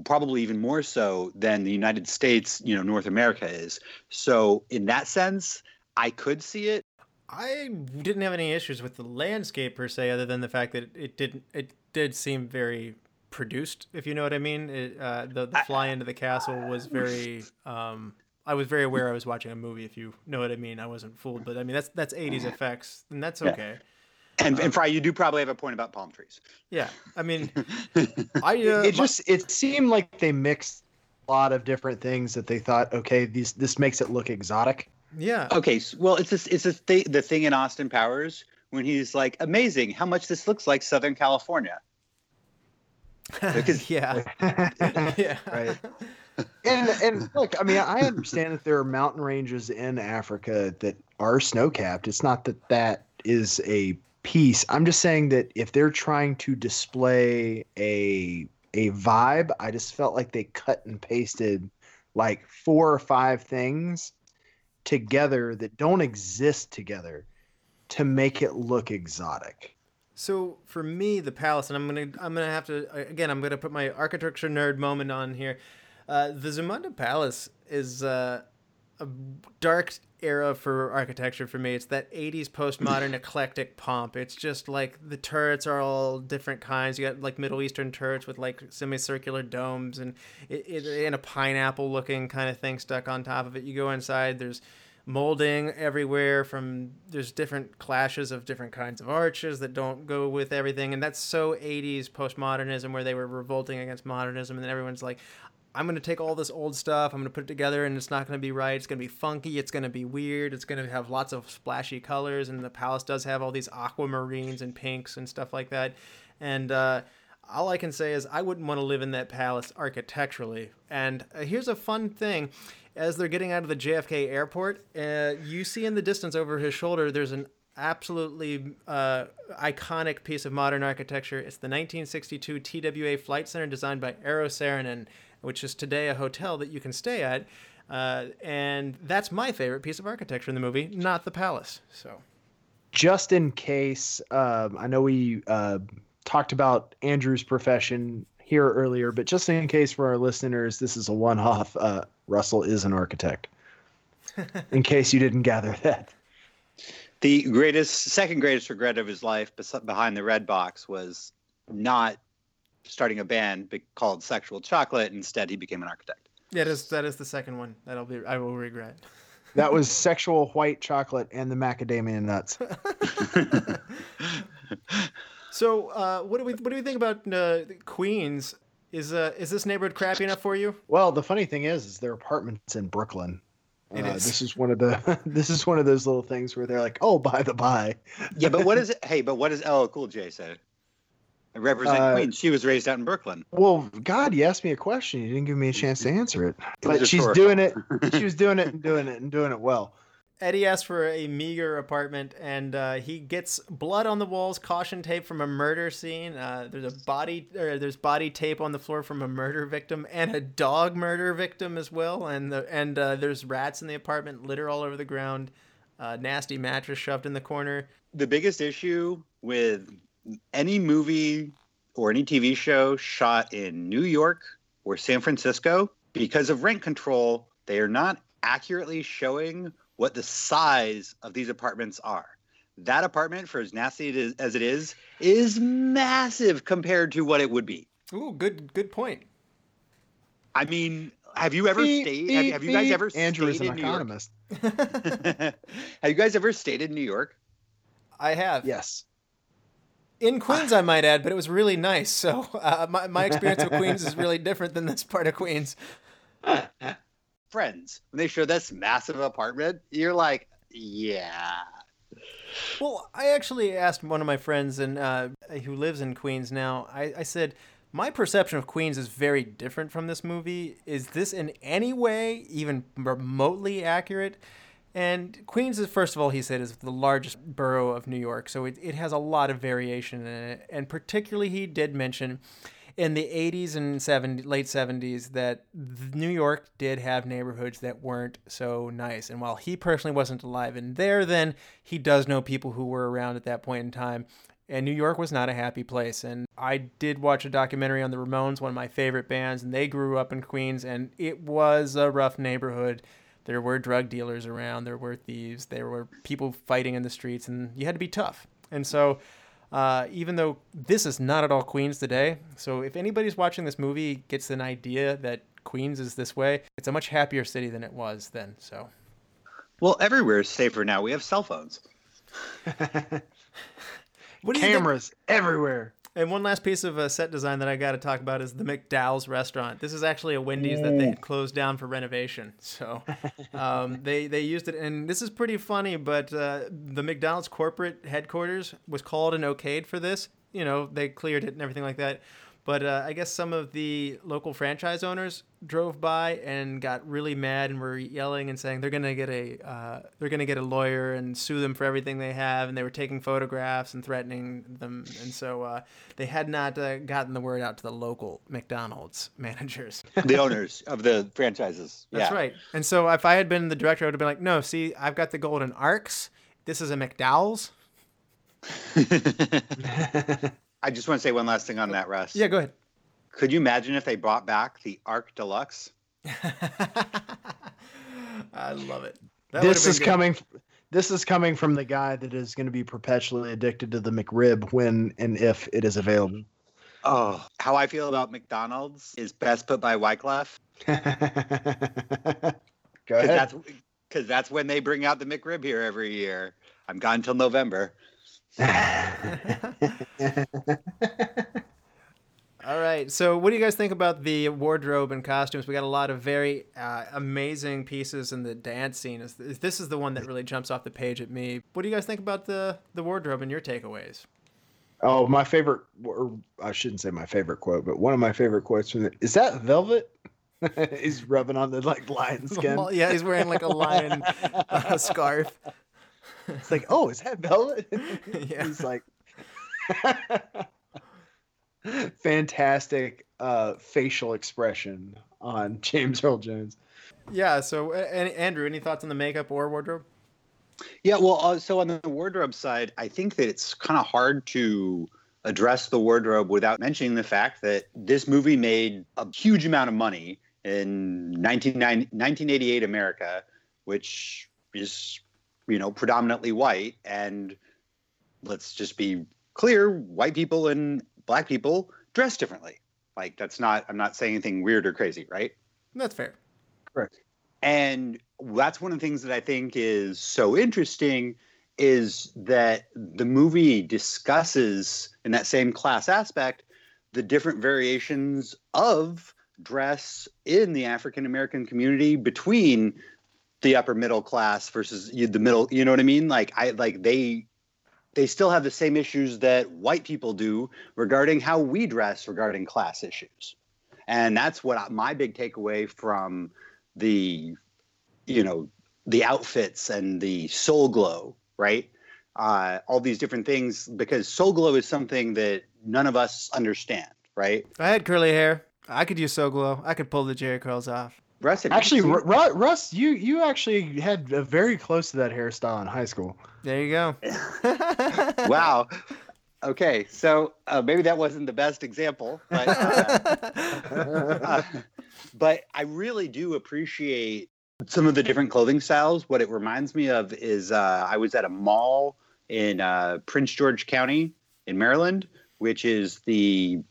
probably even more so than the United States, you know, North America is. So in that sense, I could see it. I didn't have any issues with the landscape per se, other than the fact that it didn't. It did seem very produced, if you know what I mean. It, uh, the the fly into the castle was very. Um, I was very aware I was watching a movie. If you know what I mean, I wasn't fooled. But I mean, that's that's '80s effects, and that's Yeah. okay. And, Um, and Fry, you do probably have a point about palm trees. Yeah, I mean, I It- uh, it my- just it seemed like they mixed a lot of different things that they thought, okay, these this makes it look exotic. yeah. Okay, well, it's this, it's this thing, the thing in Austin Powers when he's like, amazing how much this looks like Southern California. Because- yeah, and yeah, Right. And and look, I mean, I understand that there are mountain ranges in Africa that are snow capped. It's not that that is a piece. I'm just saying that if they're trying to display a a vibe, I just felt like they cut and pasted like four or five things together that don't exist together to make it look exotic. So for me, the palace, and I'm gonna I'm gonna have to again I'm gonna put my architecture nerd moment on here. Uh, the Zamunda Palace is uh, a dark era for architecture for me. It's that 80s postmodern eclectic pomp. It's just like the turrets are all different kinds. You got like Middle Eastern turrets with like semicircular domes and it, it, and a pineapple looking kind of thing stuck on top of it. You go inside, there's molding everywhere from there's different clashes of different kinds of arches that don't go with everything and that's so 80s postmodernism where they were revolting against modernism and then everyone's like I'm going to take all this old stuff, I'm going to put it together, and it's not going to be right. It's going to be funky. It's going to be weird. It's going to have lots of splashy colors. And the palace does have all these aquamarines and pinks and stuff like that. And uh, all I can say is I wouldn't want to live in that palace architecturally. And uh, here's a fun thing as they're getting out of the JFK airport, uh, you see in the distance over his shoulder, there's an absolutely uh, iconic piece of modern architecture. It's the 1962 TWA Flight Center designed by Eero Saarinen which is today a hotel that you can stay at. Uh, and that's my favorite piece of architecture in the movie, not the palace. So, just in case, um, I know we uh, talked about Andrew's profession here earlier, but just in case for our listeners, this is a one-off. Uh, Russell is an architect. in case you didn't gather that. The greatest, second greatest regret of his life behind the Redbox was not starting a band called Sexual Chocolate. Instead, he became an architect. yeah, that is, that is the second one that I'll be, I will regret. That was sexual white chocolate and the macadamia nuts. So, uh, what do we what do we think about uh, Queens? Is uh, is this neighborhood crappy enough for you? Well, the funny thing is, is their apartments in Brooklyn. It Uh, is. This is one of the. this is one of those little things where they're like, "Oh, by the by." yeah, but what is it? Hey, but what does LL Cool J say? I represent Uh, Queens. She was raised out in Brooklyn. Well, God, you asked me a question. You didn't give me a chance to answer it. But was she's doing it. She was doing it and doing it and doing it well. Eddie asks for a meager apartment, and uh, he gets blood on the walls, caution tape from a murder scene. Uh, there's a body, or there's body tape on the floor from a murder victim, and a dog murder victim as well. And the and uh, there's rats in the apartment, litter all over the ground, uh, nasty mattress shoved in the corner. the biggest issue with any movie or any TV show shot in New York or San Francisco, because of rent control, they are not accurately showing what the size of these apartments are. That apartment, for as nasty it is, as it is, is massive compared to what it would be. Ooh, good good point. I mean, have you ever Beep, stayed? Have, beep, have you guys beep. ever Andrew is an in economist. have you guys ever stayed in New York? I have. Yes. In Queens, I might add, but it was really nice. So uh, my, my experience with Queens is really different than this part of Queens. Friends, when they show this massive apartment, you're like, yeah. Well, I actually asked one of my friends and uh, who lives in Queens now. I, I said, my perception of Queens is very different from this movie. Is this in any way even remotely accurate? And Queens is, first of all, he said, is the largest borough of New York, so it, it has a lot of variation in it. And particularly, he did mention in the 80s and 70, late 70s that New York did have neighborhoods that weren't so nice. And while he personally wasn't alive in there then, he does know people who were around at that point in time. And New York was not a happy place. And I did watch a documentary on the Ramones, one of my favorite bands, and they grew up in Queens, and it was a rough neighborhood. There were drug dealers around, there were thieves, there were people fighting in the streets, and you had to be tough. And so, uh, even though this is not at all Queens today, so if anybody's watching this movie gets an idea that Queens is this way. It's a much happier city than it was then. So Well, everywhere is safer now. We have cell phones. what do you think- Cameras everywhere. And one last piece of uh, set design that I got to talk about is the McDowell's restaurant. This is actually a Wendy's that they had closed down for renovation. So um, they they used it, and this is pretty funny. But uh, the McDonald's corporate headquarters was called and okayed for this. You know, they cleared it and everything like that. But uh, I guess some of the local franchise owners drove by and got really mad and were yelling and saying they're gonna get a uh, they're gonna get a lawyer and sue them for everything they have, and they were taking photographs and threatening them, and so uh, they had not uh, gotten the word out to the local McDonald's managers. The owners of the franchises. That's right. And so if I had been the director, I would have been like, no, see, I've got the golden arcs. This is a McDowell's. I just want to say one last thing on oh, that, Russ. Yeah, go ahead. Could you imagine if they brought back the Arc Deluxe? I love it. That this is good. coming. This is coming from the guy that is going to be perpetually addicted to the McRib when and if it is available. Oh, how I feel about McDonald's is best put by Wyclef. Go Because that's because that's when they bring out the McRib here every year. I'm gone until November. All right. So, what do you guys think about the wardrobe and costumes? We got a lot of very uh, amazing pieces in the dance scene. Is- is- This is the one that really jumps off the page at me. What do you guys think about the the wardrobe and your takeaways? Oh, my favorite, or I shouldn't say my favorite quote, but one of my favorite quotes from the, is that velvet? He's rubbing on the like lion skin. Yeah, he's wearing like a lion uh, scarf. It's like, oh, is that velvet? Yeah. He's like, fantastic uh, facial expression on James Earl Jones. Yeah. So, uh, any, Andrew, any thoughts on the makeup or wardrobe? Yeah, well, uh, so on the wardrobe side, I think that it's kind of hard to address the wardrobe without mentioning the fact that this movie made a huge amount of money in 1990 1988 America, which is, you know, predominantly white. And let's just be clear white people and black people dress differently. Like, that's not, I'm not saying anything weird or crazy, right? That's fair. Correct. And that's one of the things that I think is so interesting is that the movie discusses in that same class aspect the different variations of dress in the African American community between the upper middle class versus the middle you know what I mean like I like they they still have the same issues that white people do regarding how we dress regarding class issues. And that's what I, my big takeaway from the you know the outfits and the Soul Glo right uh, all these different things because Soul Glo is something that none of us understand right I had curly hair, I could use Soul Glo. I could pull the Jheri curls off. Russ, have Actually, seen- Ru- Ru- Russ, you you actually had uh, very close to that hairstyle in high school. There you go. wow okay so uh, maybe that wasn't the best example but uh, uh, but I really do appreciate some of the different clothing styles. What it reminds me of is uh, I was at a mall in uh, Prince George County in Maryland, which is the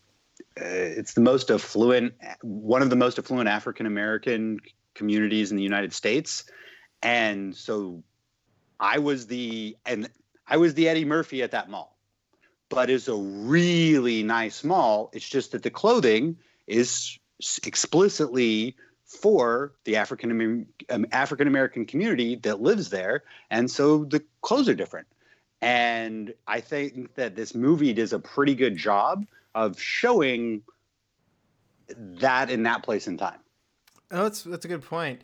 it's the most affluent one of the most affluent African American communities in the United States, and so I was the and I was the Eddie Murphy at that mall. But it's a really nice mall. It's just that the clothing is explicitly for the African um, African American community that lives there, and so the clothes are different. And I think that this movie does a pretty good job of showing that in that place and time. Oh, that's that's a good point.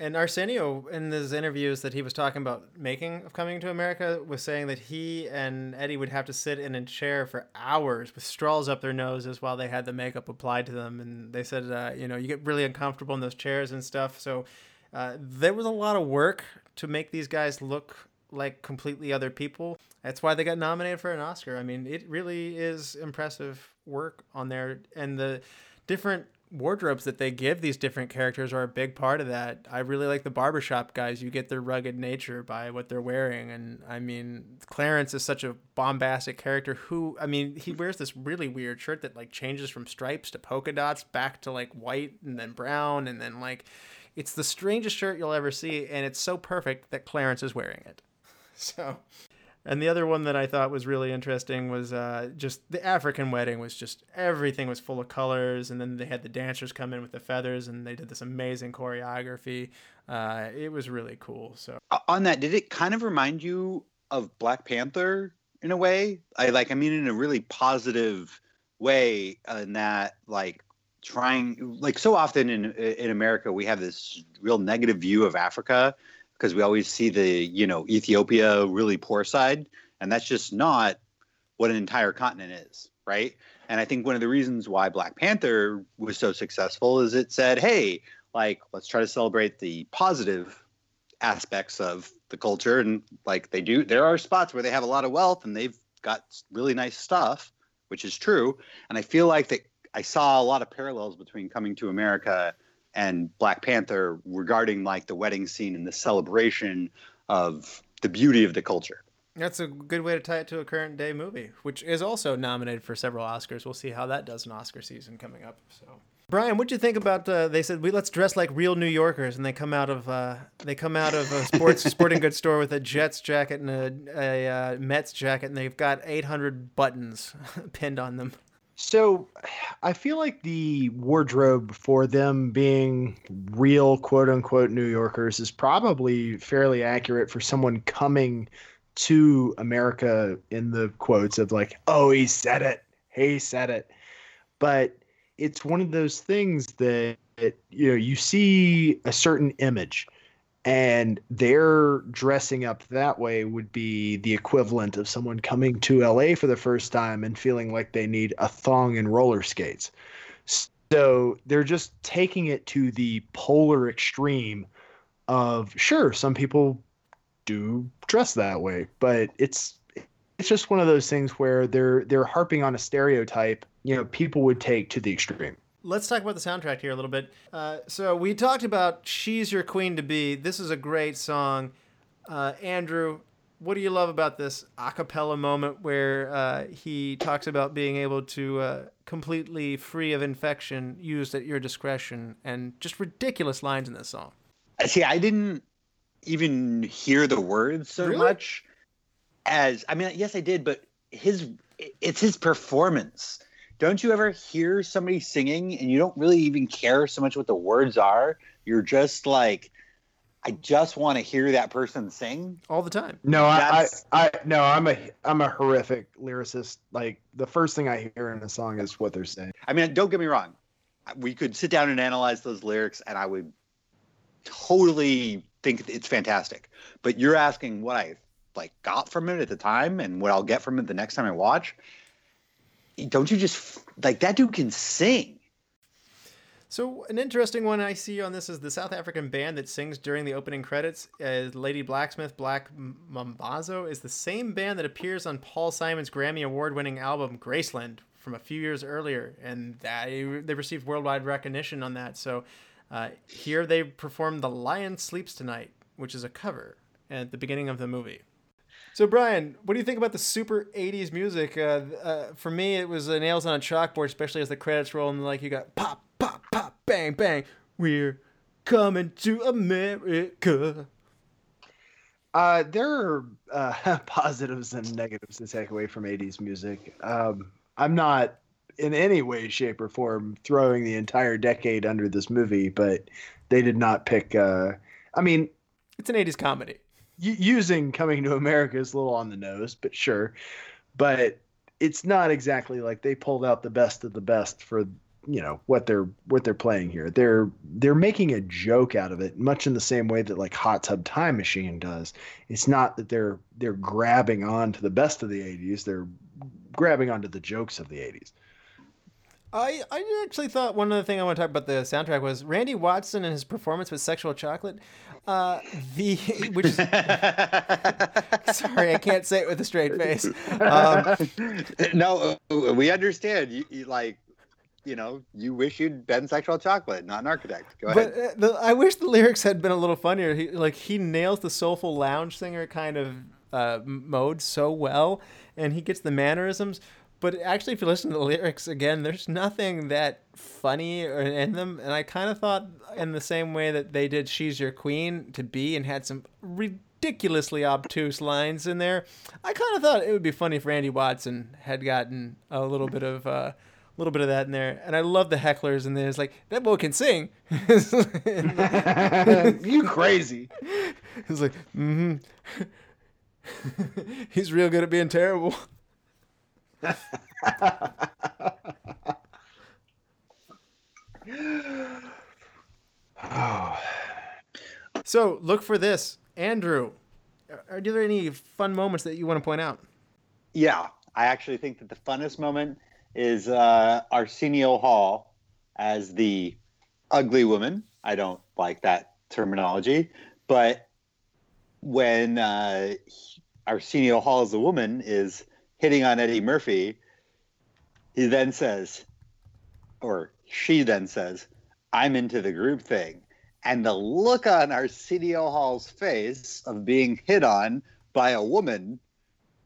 And Arsenio, in his interviews that he was talking about making of Coming to America, was saying that he and Eddie would have to sit in a chair for hours with straws up their noses while they had the makeup applied to them. And they said, uh, you know, you get really uncomfortable in those chairs and stuff. So uh, there was a lot of work to make these guys look like completely other people. That's why they got nominated for an Oscar. I mean, it really is impressive work on there, and the different wardrobes that they give these different characters are a big part of that. I really like the barbershop guys. You get their rugged nature by what they're wearing. And I mean, Clarence is such a bombastic character who, I mean, he wears this really weird shirt that like changes from stripes to polka dots back to like white and then brown. And then like, it's the strangest shirt you'll ever see. And it's so perfect that Clarence is wearing it. So and the other one that I thought was really interesting was uh, just the African wedding was just everything was full of colors, and then they had the dancers come in with the feathers, and they did this amazing choreography. Uh, it was really cool. So on that, did it kind of remind you of Black Panther in a way? I like, I mean, in a really positive way, in that like trying like so often in in America we have this real negative view of Africa because we always see the you know Ethiopia really poor side, and that's just not what an entire continent is, right? And I think one of the reasons why Black Panther was so successful is it said, hey, like let's try to celebrate the positive aspects of the culture, and like they do, there are spots where they have a lot of wealth and they've got really nice stuff, which is true. And I feel like that I saw a lot of parallels between coming to America and Black Panther regarding like the wedding scene and the celebration of the beauty of the culture. That's a good way to tie it to a current day movie, which is also nominated for several Oscars. We'll see how that does in Oscar season coming up. So, Brian, what'd you think about? Uh, they said we let's dress like real New Yorkers, and they come out of uh, they come out of a sports sporting goods store with a Jets jacket and a, a uh, Mets jacket, and they've got 800 buttons pinned on them. So I feel like the wardrobe for them being real quote unquote New Yorkers is probably fairly accurate for someone coming to America in the quotes of like, oh, he said it. He said it. But it's one of those things that you know, you see a certain image and their dressing up that way would be the equivalent of someone coming to LA for the first time and feeling like they need a thong and roller skates. So they're just taking it to the polar extreme of sure, some people do dress that way, but it's it's just one of those things where they're they're harping on a stereotype, you know, people would take to the extreme let's talk about the soundtrack here a little bit. Uh, so we talked about "She's Your Queen to Be." This is a great song. Uh, Andrew, what do you love about this a cappella moment where uh, he talks about being able to uh, completely free of infection, used at your discretion, and just ridiculous lines in this song? See, I didn't even hear the words so really? much as I mean, yes, I did, but his it's his performance don't you ever hear somebody singing and you don't really even care so much what the words are? You're just like, I just want to hear that person sing all the time. No, I, I, I, no, I'm a, I'm a horrific lyricist. Like the first thing I hear in a song is what they're saying. I mean, don't get me wrong. We could sit down and analyze those lyrics, and I would totally think it's fantastic. But you're asking what I like got from it at the time and what I'll get from it the next time I watch don't you just like that dude can sing? So an interesting one I see on this is the South African band that sings during the opening credits. Uh, Lady Blacksmith Black Mambazo is the same band that appears on Paul Simon's Grammy Award-winning album Graceland from a few years earlier, and they they received worldwide recognition on that. So uh, here they perform "The Lion Sleeps Tonight," which is a cover at the beginning of the movie. So Brian, what do you think about the super '80s music? Uh, uh, for me, it was nails on a chalkboard, especially as the credits roll and like you got pop, pop, pop, bang, bang. We're coming to America. Uh, there are uh, positives and negatives to take away from '80s music. Um, I'm not in any way, shape, or form throwing the entire decade under this movie, but they did not pick. Uh, I mean, it's an '80s comedy using coming to America is a little on the nose, but sure. But it's not exactly like they pulled out the best of the best for you know what they're what they're playing here. They're they're making a joke out of it, much in the same way that like Hot Tub Time Machine does. It's not that they're they're grabbing on to the best of the '80s. They're grabbing onto the jokes of the '80s. I, I actually thought one other thing I want to talk about the soundtrack was Randy Watson and his performance with Sexual Chocolate. Uh, the which is, sorry, I can't say it with a straight face. Um, no, we understand. You, you, like you know, you wish you'd been sexual chocolate, not an architect. Go But ahead. uh, the, I wish the lyrics had been a little funnier. He, like he nails the soulful lounge singer kind of uh, mode so well, and he gets the mannerisms. But actually, if you listen to the lyrics again, there's nothing that funny or in them. And I kind of thought, in the same way that they did "She's Your Queen" to be, and had some ridiculously obtuse lines in there, I kind of thought it would be funny if Randy Watson had gotten a little bit of. Uh, a little bit of that in there, and I love the hecklers in there. It's like that boy can sing. you crazy. He's like, mm-hmm. He's real good at being terrible. So look for this, Andrew. Are, there any fun moments that you want to point out? Yeah, I actually think that the funnest moment is uh, Arsenio Hall as the ugly woman. I don't like that terminology, but when uh, Arsenio Hall as a woman is hitting on Eddie Murphy, he then says, or she then says, I'm into the group thing. And the look on Arsenio Hall's face of being hit on by a woman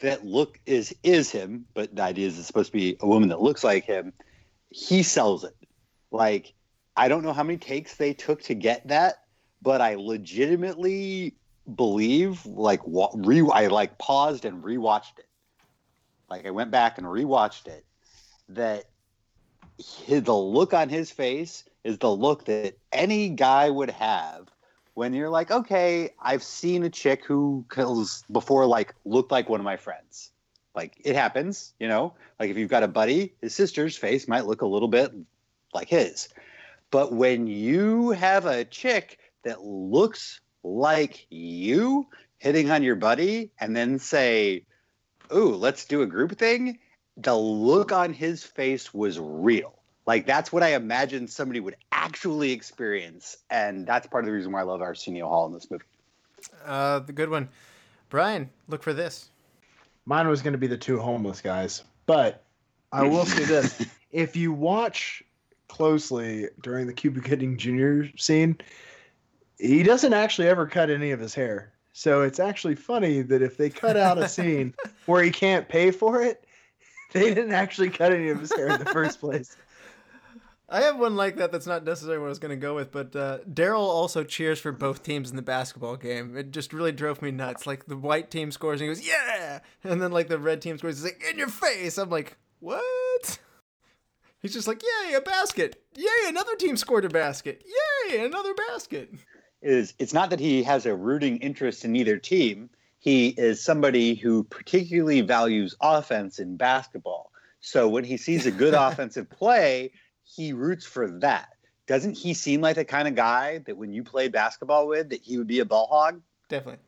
that look is is him, but the idea is it's supposed to be a woman that looks like him. He sells it. Like I don't know how many takes they took to get that, but I legitimately believe like re I like paused and rewatched it. Like I went back and rewatched it. That the look on his face is the look that any guy would have when you're like, okay, I've seen a chick who kills before, like, looked like one of my friends. Like, it happens, you know? Like, if you've got a buddy, his sister's face might look a little bit like his. But when you have a chick that looks like you hitting on your buddy and then say, ooh, let's do a group thing, the look on his face was real. Like that's what I imagined somebody would actually experience, and that's part of the reason why I love Arsenio Hall in this movie. Uh, the good one, Brian. Look for this. Mine was going to be the two homeless guys, but I will say this: if you watch closely during the Cuba Gooding Jr. scene, he doesn't actually ever cut any of his hair. So it's actually funny that if they cut out a scene where he can't pay for it, they didn't actually cut any of his hair in the first place. I have one like that that's not necessarily what I was going to go with, but uh, Daryl also cheers for both teams in the basketball game. It just really drove me nuts. Like the white team scores and he goes, yeah! And then like the red team scores, he's like, in your face! I'm like, what? He's just like, yay, a basket! Yay, another team scored a basket! Yay, another basket! Is it's not that he has a rooting interest in either team. He is somebody who particularly values offense in basketball. So when he sees a good offensive play, he roots for that. Doesn't he seem like the kind of guy that when you play basketball with, that he would be a ball hog? Definitely.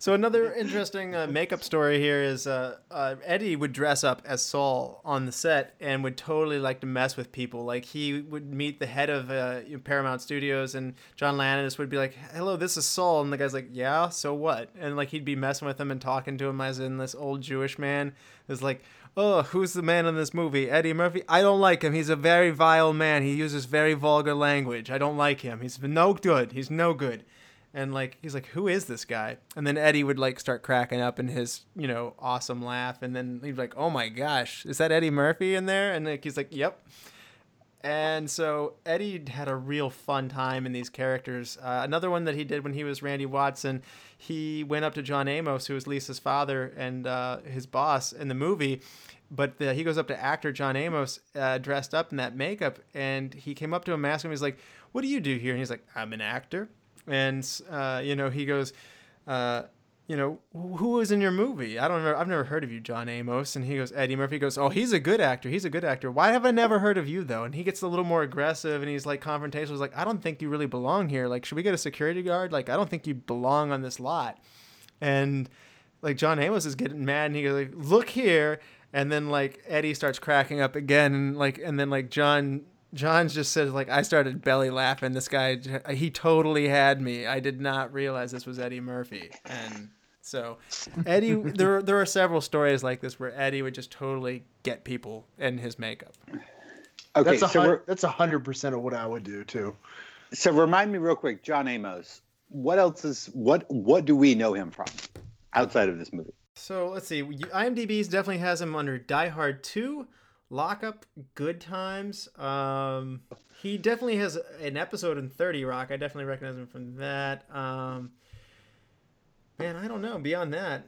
So another interesting uh, makeup story here is uh, uh, Eddie would dress up as Saul on the set and would totally like to mess with people. Like he would meet the head of uh, Paramount Studios and John Landis would be like, "Hello, this is Saul," and the guy's like, "Yeah, so what?" And like he'd be messing with him and talking to him as in this old Jewish man is like, "Oh, who's the man in this movie? Eddie Murphy? I don't like him. He's a very vile man. He uses very vulgar language. I don't like him. He's no good. He's no good." And like he's like who is this guy? And then eddie would like start cracking up in his you know awesome laugh. And then he'd be like oh my gosh is that eddie murphy in there? And like he's like yep. And so eddie had a real fun time in these characters. Uh, another one that he did when he was randy watson he went up to john amos who was lisa's father and uh, his boss in the movie. But the, he goes up to actor john amos uh, dressed up in that makeup and he came up to him asking him he's like what do you do here? And he's like i'm an actor and uh, you know he goes, uh, you know, who was in your movie? I don't remember. I've never heard of you, John Amos. And he goes, Eddie Murphy goes, oh, he's a good actor. He's a good actor. Why have I never heard of you though? And he gets a little more aggressive and he's like confrontational. He's like, I don't think you really belong here. Like, should we get a security guard? Like, I don't think you belong on this lot. And like John Amos is getting mad and he goes, like, look here. And then like Eddie starts cracking up again and like and then like John John just says like I started belly laughing. This guy he totally had me. I did not realize this was Eddie Murphy. And so Eddie there there are several stories like this where Eddie would just totally get people in his makeup. Okay, that's a so hun- we're, that's a hundred percent of what I would do too. so remind me real quick, John Amos. What else is what what do we know him from outside of this movie? So let's see. IMDb's definitely has him under Die Hard 2, Lockup, Good Times. Um, he definitely has an episode in 30 Rock. I definitely recognize him from that. Um, man, I don't know. Beyond that,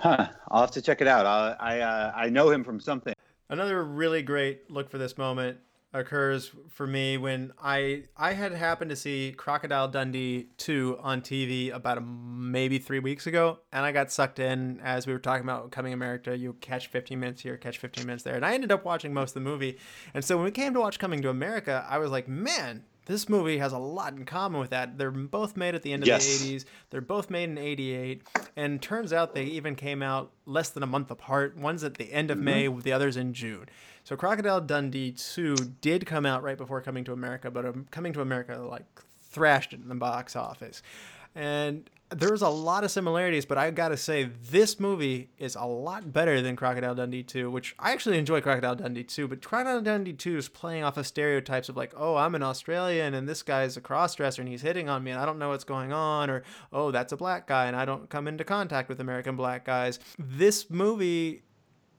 Huh. I'll have to check it out. I I, uh, I know him from something. Another really great look for this moment occurs for me when I I had happened to see Crocodile Dundee 2 on TV about a, maybe 3 weeks ago and I got sucked in as we were talking about coming America you catch 15 minutes here catch 15 minutes there and I ended up watching most of the movie. And so when we came to watch Coming to America I was like man this movie has a lot in common with that. They're both made at the end of Yes. the 80s. They're both made in 88. And turns out they even came out less than a month apart. One's at the end of May, the other's in June. So Crocodile Dundee 2 did come out right before Coming to America, but um, Coming to America like thrashed it in the box office. And there's a lot of similarities, but I gotta say, this movie is a lot better than Crocodile Dundee 2, which I actually enjoy Crocodile Dundee 2, but Crocodile Dundee 2 is playing off of stereotypes of like, oh, I'm an Australian and this guy's a crossdresser and he's hitting on me and I don't know what's going on, or oh, that's a black guy and I don't come into contact with American black guys. This movie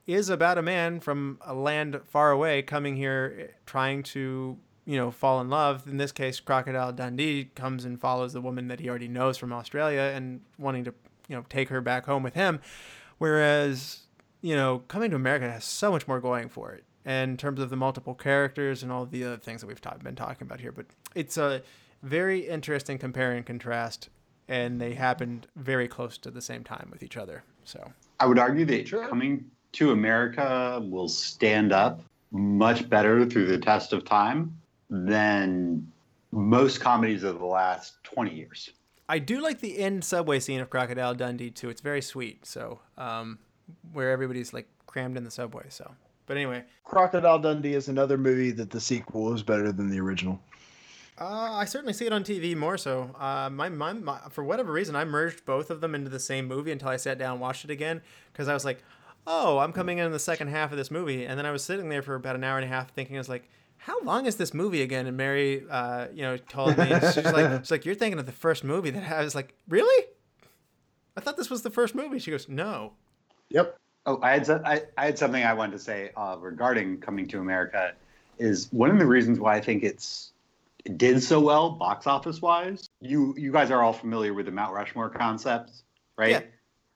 is about a man from a land far away coming here eh, trying to you know fall in love in this case crocodile dundee comes and follows the woman that he already knows from australia and wanting to you know take her back home with him. Whereas you know coming to america has so much more going for it in terms of the multiple characters and all the other things that we've ta- been talking about here. But it's a very interesting compare and contrast and they happened very close to the same time with each other so. I would argue that Sure. coming to America will stand up much better through the test of time than most comedies of the last 20 years. I do like the end subway scene of Crocodile Dundee too. It's very sweet. So, um, where everybody's like crammed in the subway. So, but anyway, Crocodile Dundee is another movie that the sequel is better than the original. uh, I certainly see it on TV more so. Uh, my, my, my for whatever reason, I merged both of them into the same movie until I sat down and watched it again because I was like, oh, I'm coming in the second half of this movie, and then I was sitting there for about an hour and a half thinking, I was like. How long is this movie again? And Mary, uh, you know, told me she's like, she's like, you're thinking of the first movie that I was like, really? I thought this was the first movie. She goes, no. Yep. Oh, I had, so- I, I had something I wanted to say uh, regarding coming to America. Is one of the reasons why I think it's it did so well box office wise. You you guys are all familiar with the Mount Rushmore concept, right? Yeah.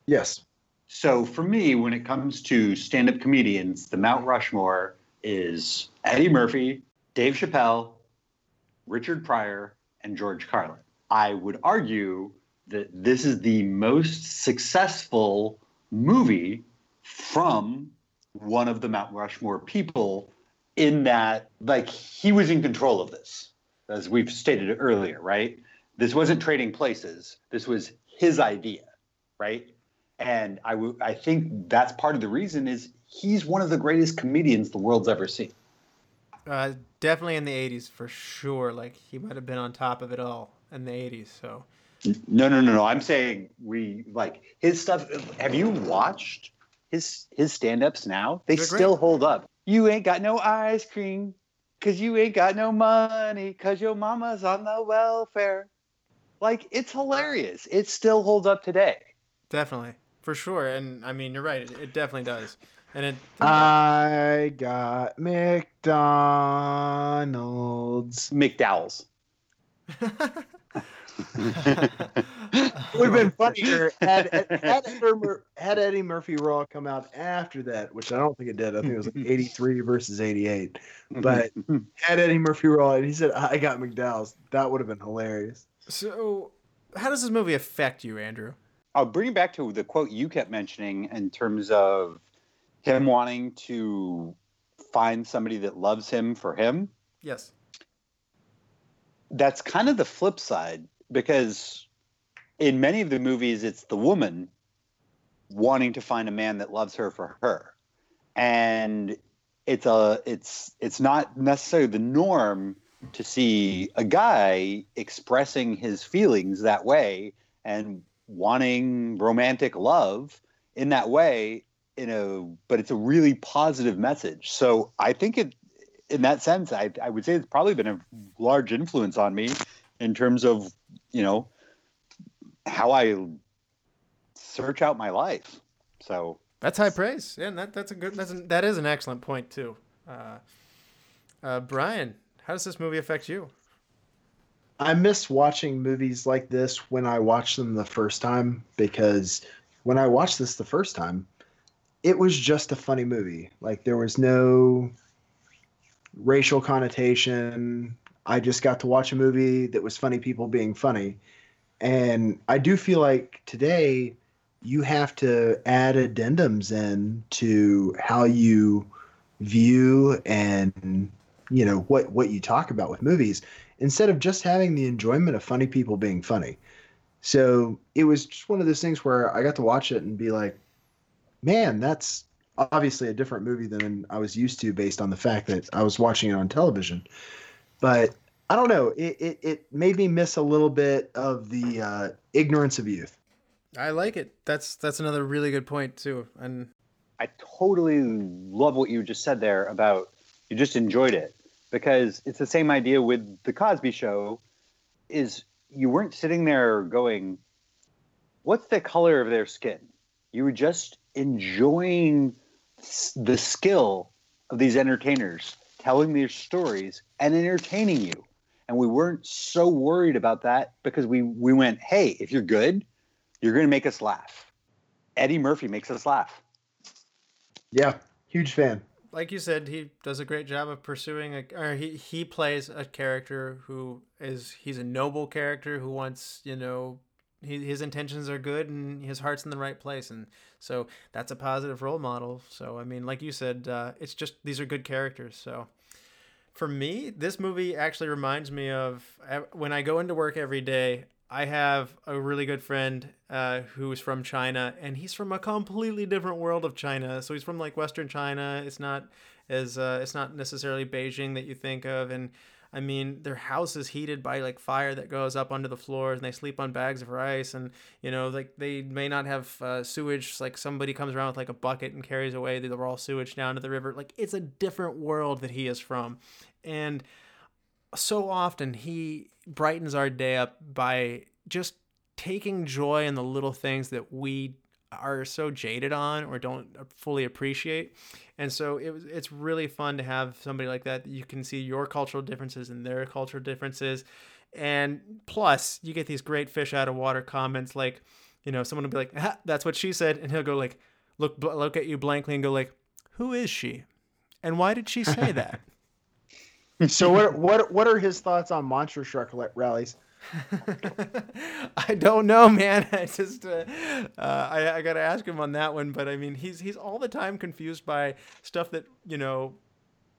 Yes. So for me, when it comes to stand-up comedians, the Mount Rushmore is Eddie Murphy, Dave Chappelle, Richard Pryor, and George Carlin. I would argue that this is the most successful movie from one of the Mount Rushmore people in that like he was in control of this as we've stated earlier right? This wasn't trading places. This was his idea right? And I w- I think that's part of the reason is he's one of the greatest comedians the world's ever seen Uh, definitely in the 80s for sure. Like he might have been on top of it all in the 80s. So no no no no i'm saying we like his stuff have you watched his his stand-ups now they They're great. still hold up you ain't got no ice cream because you ain't got no money because your mama's on the welfare like it's hilarious it still holds up today definitely for sure. And I mean, you're right. It, it definitely does. And it. I got McDonald's. mcdowell's It would have been funnier had had, Eddie had Eddie Murphy Raw come out after that, which I don't think it did. I think it was like 83 versus 88. But had Eddie Murphy Raw and he said, I got McDowell's, that would have been hilarious. so, how does this movie affect you, Andrew? Oh, I'll bring it back to the quote you kept mentioning in terms of him wanting to find somebody that loves him for him. Yes. That's kind of the flip side because in many of the movies, it's the woman wanting to find a man that loves her for her, and it's a it's it's not necessarily the norm to see a guy expressing his feelings that way and wanting romantic love in that way in a but it's a really positive message so i think it in that sense, I, I would say it's probably been a large influence on me in terms of, you know, how I search out my life. So That's high praise. Yeah, and that, that's a good. That's an, that is an excellent point too. Uh, uh, Brian, how does this movie affect you? I miss watching movies like this when I watched them the first time because when I watched this the first time, it was just a funny movie. Like there was no racial connotation. I just got to watch a movie that was funny people being funny. And I do feel like today you have to add addendums in to how you view and you know what what you talk about with movies instead of just having the enjoyment of funny people being funny. So it was just one of those things where I got to watch it and be like, man, that's obviously a different movie than I was used to based on the fact that I was watching it on television. But I don't know, it, it, it made me miss a little bit of the uh, ignorance of youth. I like it. That's that's another really good point too. And I totally love what you just said there about you just enjoyed it because it's the same idea with the Cosby show is you weren't sitting there going what's the color of their skin you were just enjoying the skill of these entertainers telling their stories and entertaining you. And we weren't so worried about that because we we went hey if you're good you're going to make us laugh. Eddie murphy makes us laugh. Yeah, huge fan. like you said, he does a great job of pursuing a, or he he plays a character who is he's a noble character who wants you know he, his intentions are good and his heart's in the right place and so that's a positive role model. So I mean, like you said, uh, it's just these are good characters. So for me, this movie actually reminds me of when I go into work every day. I have a really good friend uh, who's from China, and he's from a completely different world of China. So he's from like Western China. It's not as uh, it's not necessarily Beijing that you think of, and I mean their house is heated by like fire that goes up under the floors, and they sleep on bags of rice, and you know like they may not have uh, sewage. Like somebody comes around with like a bucket and carries away the raw sewage down to the river. Like it's a different world that he is from, and so often he brightens our day up by just taking joy in the little things that we are so jaded on or don't fully appreciate. And so it it's really fun to have somebody like that. You can see your cultural differences and their cultural differences. And plus, you get these great fish out of water comments like, you know, someone will be like, "That's what she said," and he'll go like, look look at you blankly and go like, "Who is she? And why did she say that?" So what what what are his thoughts on monster shark rallies? I don't know, man. I just uh, uh, I, I gotta ask him on that one. But I mean, he's he's all the time confused by stuff that you know.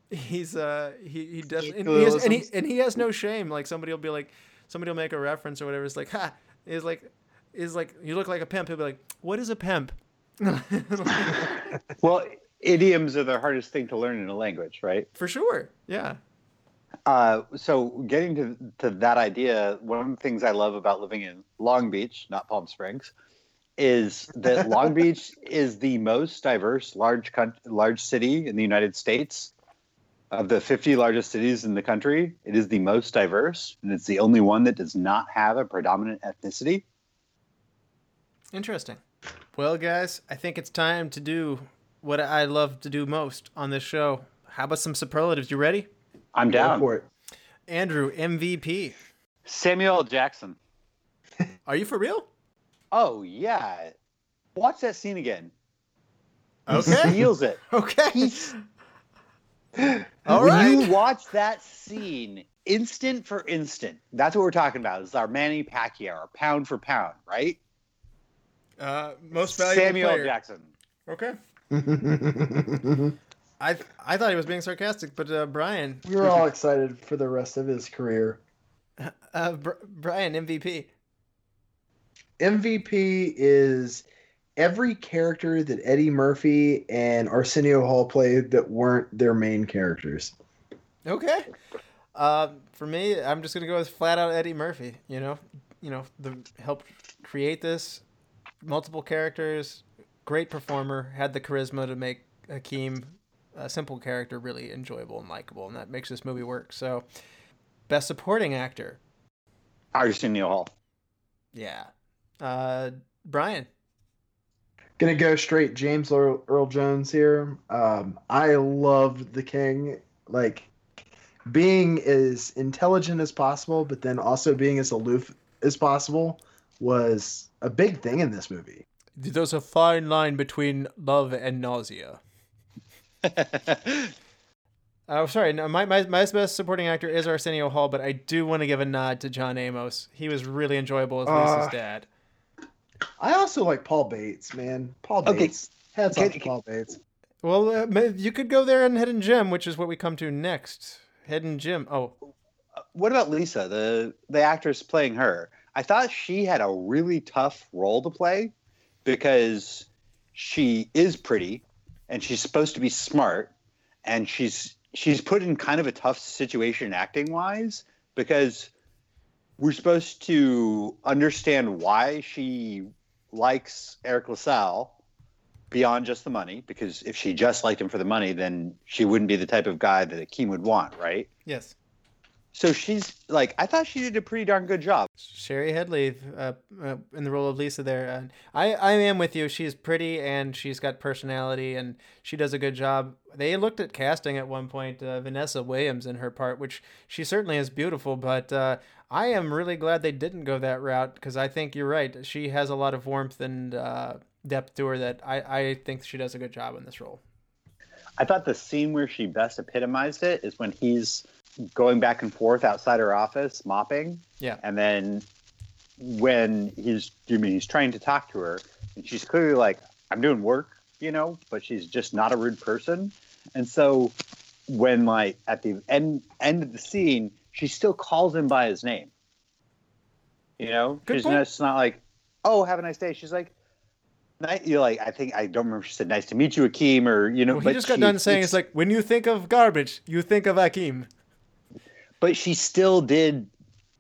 He's uh he he does and he, has, and he and he has no shame. Like somebody will be like somebody will make a reference or whatever. It's like ha is like is like you look like a pimp. He'll be like, what is a pimp? well idioms are the hardest thing to learn in a language right For sure, yeah. Uh, so getting to to that idea, one of the things I love about living in Long Beach, not Palm Springs, is that Long Beach is the most diverse large coun- large city in the United States. Of the 50 largest cities in the country, it is the most diverse, and it's the only one that does not have a predominant ethnicity. Interesting. Well, guys, I think it's time to do what I love to do most on this show. How about some superlatives? You ready? I'm down. for it. Andrew, MVP. Samuel Jackson. Are you for real? Oh yeah, watch that scene again. He Okay. steals it. Okay. He's- All when right. you watch that scene, instant for instant, that's what we're talking about. Is our Manny Pacquiao, our pound for pound, right? Uh, most valuable Samuel player. Jackson. Okay. I I thought he was being sarcastic, but uh, Brian, we were all excited for the rest of his career. uh, Br- Brian MVP. MVP is every character that Eddie Murphy and Arsenio Hall played that weren't their main characters. Okay. Uh, for me, I'm just gonna go with flat out Eddie Murphy. You know, you know, the helped create this, multiple characters, great performer, had the charisma to make Hakeem a simple character really enjoyable and likable, and that makes this movie work. So, best supporting actor, Arsenio Hall. yeah, uh, Brian. Gonna go straight James Earl, Earl Jones here. Um, I love the King. Like being as intelligent as possible, but then also being as aloof as possible was a big thing in this movie. There's a fine line between love and nausea. Oh, sorry. No, my, my, my best supporting actor is Arsenio Hall, but I do want to give a nod to John Amos. He was really enjoyable as Lisa's Uh, dad. I also like Paul Bates, man. Paul Okay. Bates. Hats off to Paul Bates. Well, uh, you could go there and in Hidden Gem, which is what we come to next. Hidden Gem. Oh, what about Lisa, the the actress playing her? I thought she had a really tough role to play because she is pretty and she's supposed to be smart and she's she's put in kind of a tough situation acting wise because we're supposed to understand why she likes Eric LaSalle beyond just the money because if she just liked him for the money then she wouldn't be the type of guy that Akeem would want, right? yes. So she's like, I thought she did a pretty darn good job. Shari Headley uh, uh, in the role of Lisa there. And I, I am with you. She's pretty and she's got personality and she does a good job. They looked at casting at one point, uh, Vanessa Williams in her part, which she certainly is beautiful, but uh, I am really glad they didn't go that route because I think you're right. She has a lot of warmth and uh, depth to her that I, I think she does a good job in this role. I thought the scene where she best epitomized it is when he's going back and forth outside her office mopping. Yeah. And then when he's I mean he's trying to talk to her and she's clearly like, I'm doing work, you know, but she's just not a rude person. And so when like at the end end of the scene, she still calls him by his name. You know? Good she's point. just not like, oh, have a nice day. She's like, you're like I think I don't remember. if She said, "Nice to meet you, Akeem," or you know. Well, he but just got she- done saying it's like, when you think of garbage, you think of Akeem. but she still did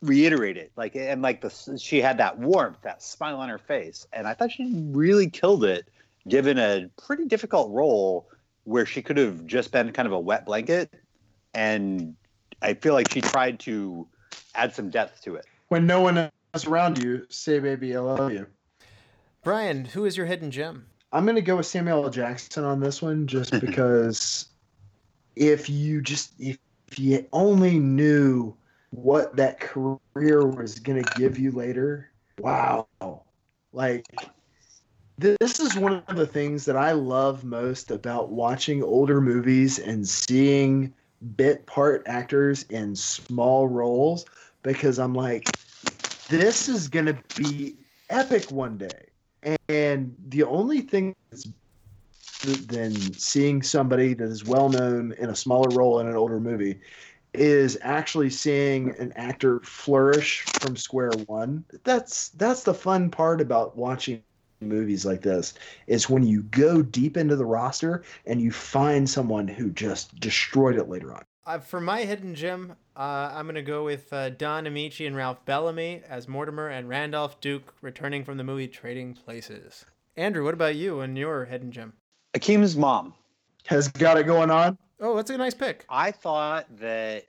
reiterate it like and like the she had that warmth that smile on her face and i thought she really killed it given a pretty difficult role where she could have just been kind of a wet blanket and i feel like she tried to add some depth to it When no one else around you, say baby, I love you. Brian, who is your hidden gem? I'm gonna go with Samuel L. Jackson on this one, just because if you just if, if you only knew what that career was gonna give you later, wow! Like this is one of the things that I love most about watching older movies and seeing bit part actors in small roles because I'm like, this is gonna be epic one day. And the only thing that's than seeing somebody that is well known in a smaller role in an older movie is actually seeing an actor flourish from square one. That's that's the fun part about watching movies like this is when you go deep into the roster and you find someone who just destroyed it later on. Uh, for my hidden gem, uh, I'm gonna go with uh, Don Ameche and Ralph Bellamy as Mortimer and Randolph Duke returning from the movie Trading Places. Andrew, what about you and your hidden gem? akeem's mom Has got it going on. Oh, that's a nice pick. I thought that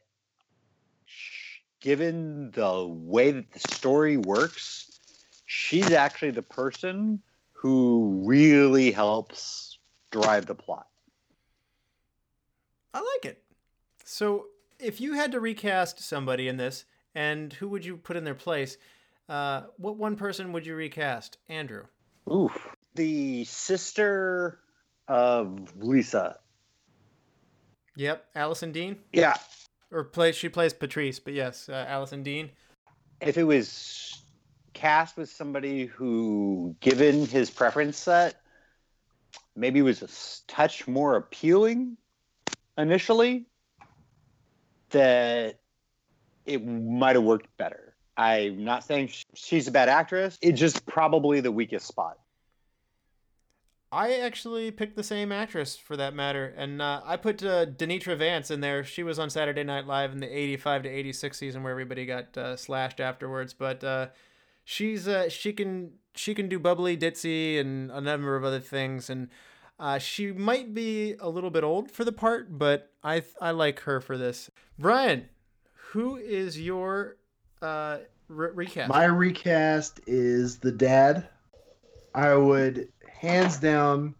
given the way that the story works, she's actually the person who really helps drive the plot. I like it. So, if you had to recast somebody in this, and who would you put in their place? Uh, what one person would you recast? Andrew. Oof. The sister of Lisa. Yep, Allison Dean. Yeah. Or play she plays Patrice, but yes, uh, Allison Dean. If it was cast with somebody who, given his preference set, maybe was a touch more appealing initially, that it might have worked better. I'm not saying she's a bad actress. It's just probably the weakest spot. I actually picked the same actress for that matter, and uh, I put uh, Danitra Vance in there. She was on Saturday Night Live in the '85 to '86 season, where everybody got uh, slashed afterwards. But uh, she's uh, she can she can do bubbly, ditzy, and a number of other things. And Uh, she might be a little bit old for the part, but I I like her for this. Brian, who is your uh, re- recast? My recast is the dad. I would hands down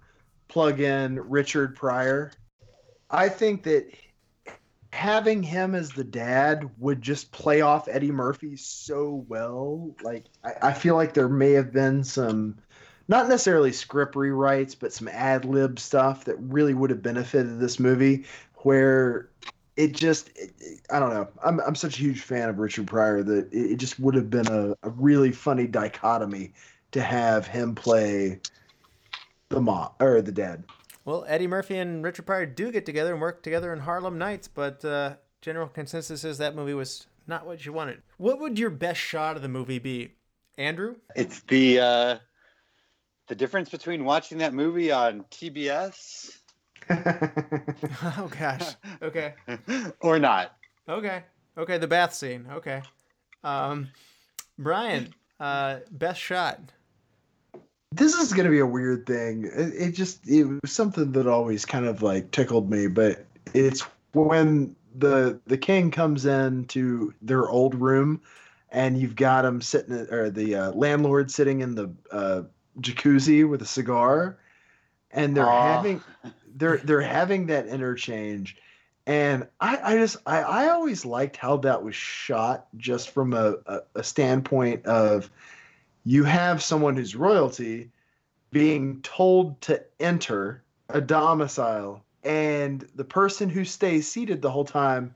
plug in Richard Pryor. I think that having him as the dad would just play off Eddie Murphy so well. Like I, I feel like there may have been some not necessarily script rewrites, but some ad lib stuff that really would have benefited this movie where it just it, it- I don't know. I'm I'm such a huge fan of Richard Pryor that it, it just would have been a, a really funny dichotomy to have him play the mom or the dad. Well, Eddie Murphy and Richard Pryor do get together and work together in Harlem Nights, but uh, general consensus is that movie was not what you wanted. What would your best shot of the movie be, Andrew? It's the uh, the difference between watching that movie on TBS oh gosh. Okay. or not. Okay. Okay. The bath scene. Okay. Um, Brian, uh, best shot. this is gonna be a weird thing. It, it just it was something that always kind of like tickled me, but it's when the the king comes in to their old room, and you've got him sitting or the uh, landlord sitting in the uh, jacuzzi with a cigar, and they're Aw. having they're they're having that interchange. And I, I just I, I always liked how that was shot just from a, a, a standpoint of you have someone who's royalty being told to enter a domicile and the person who stays seated the whole time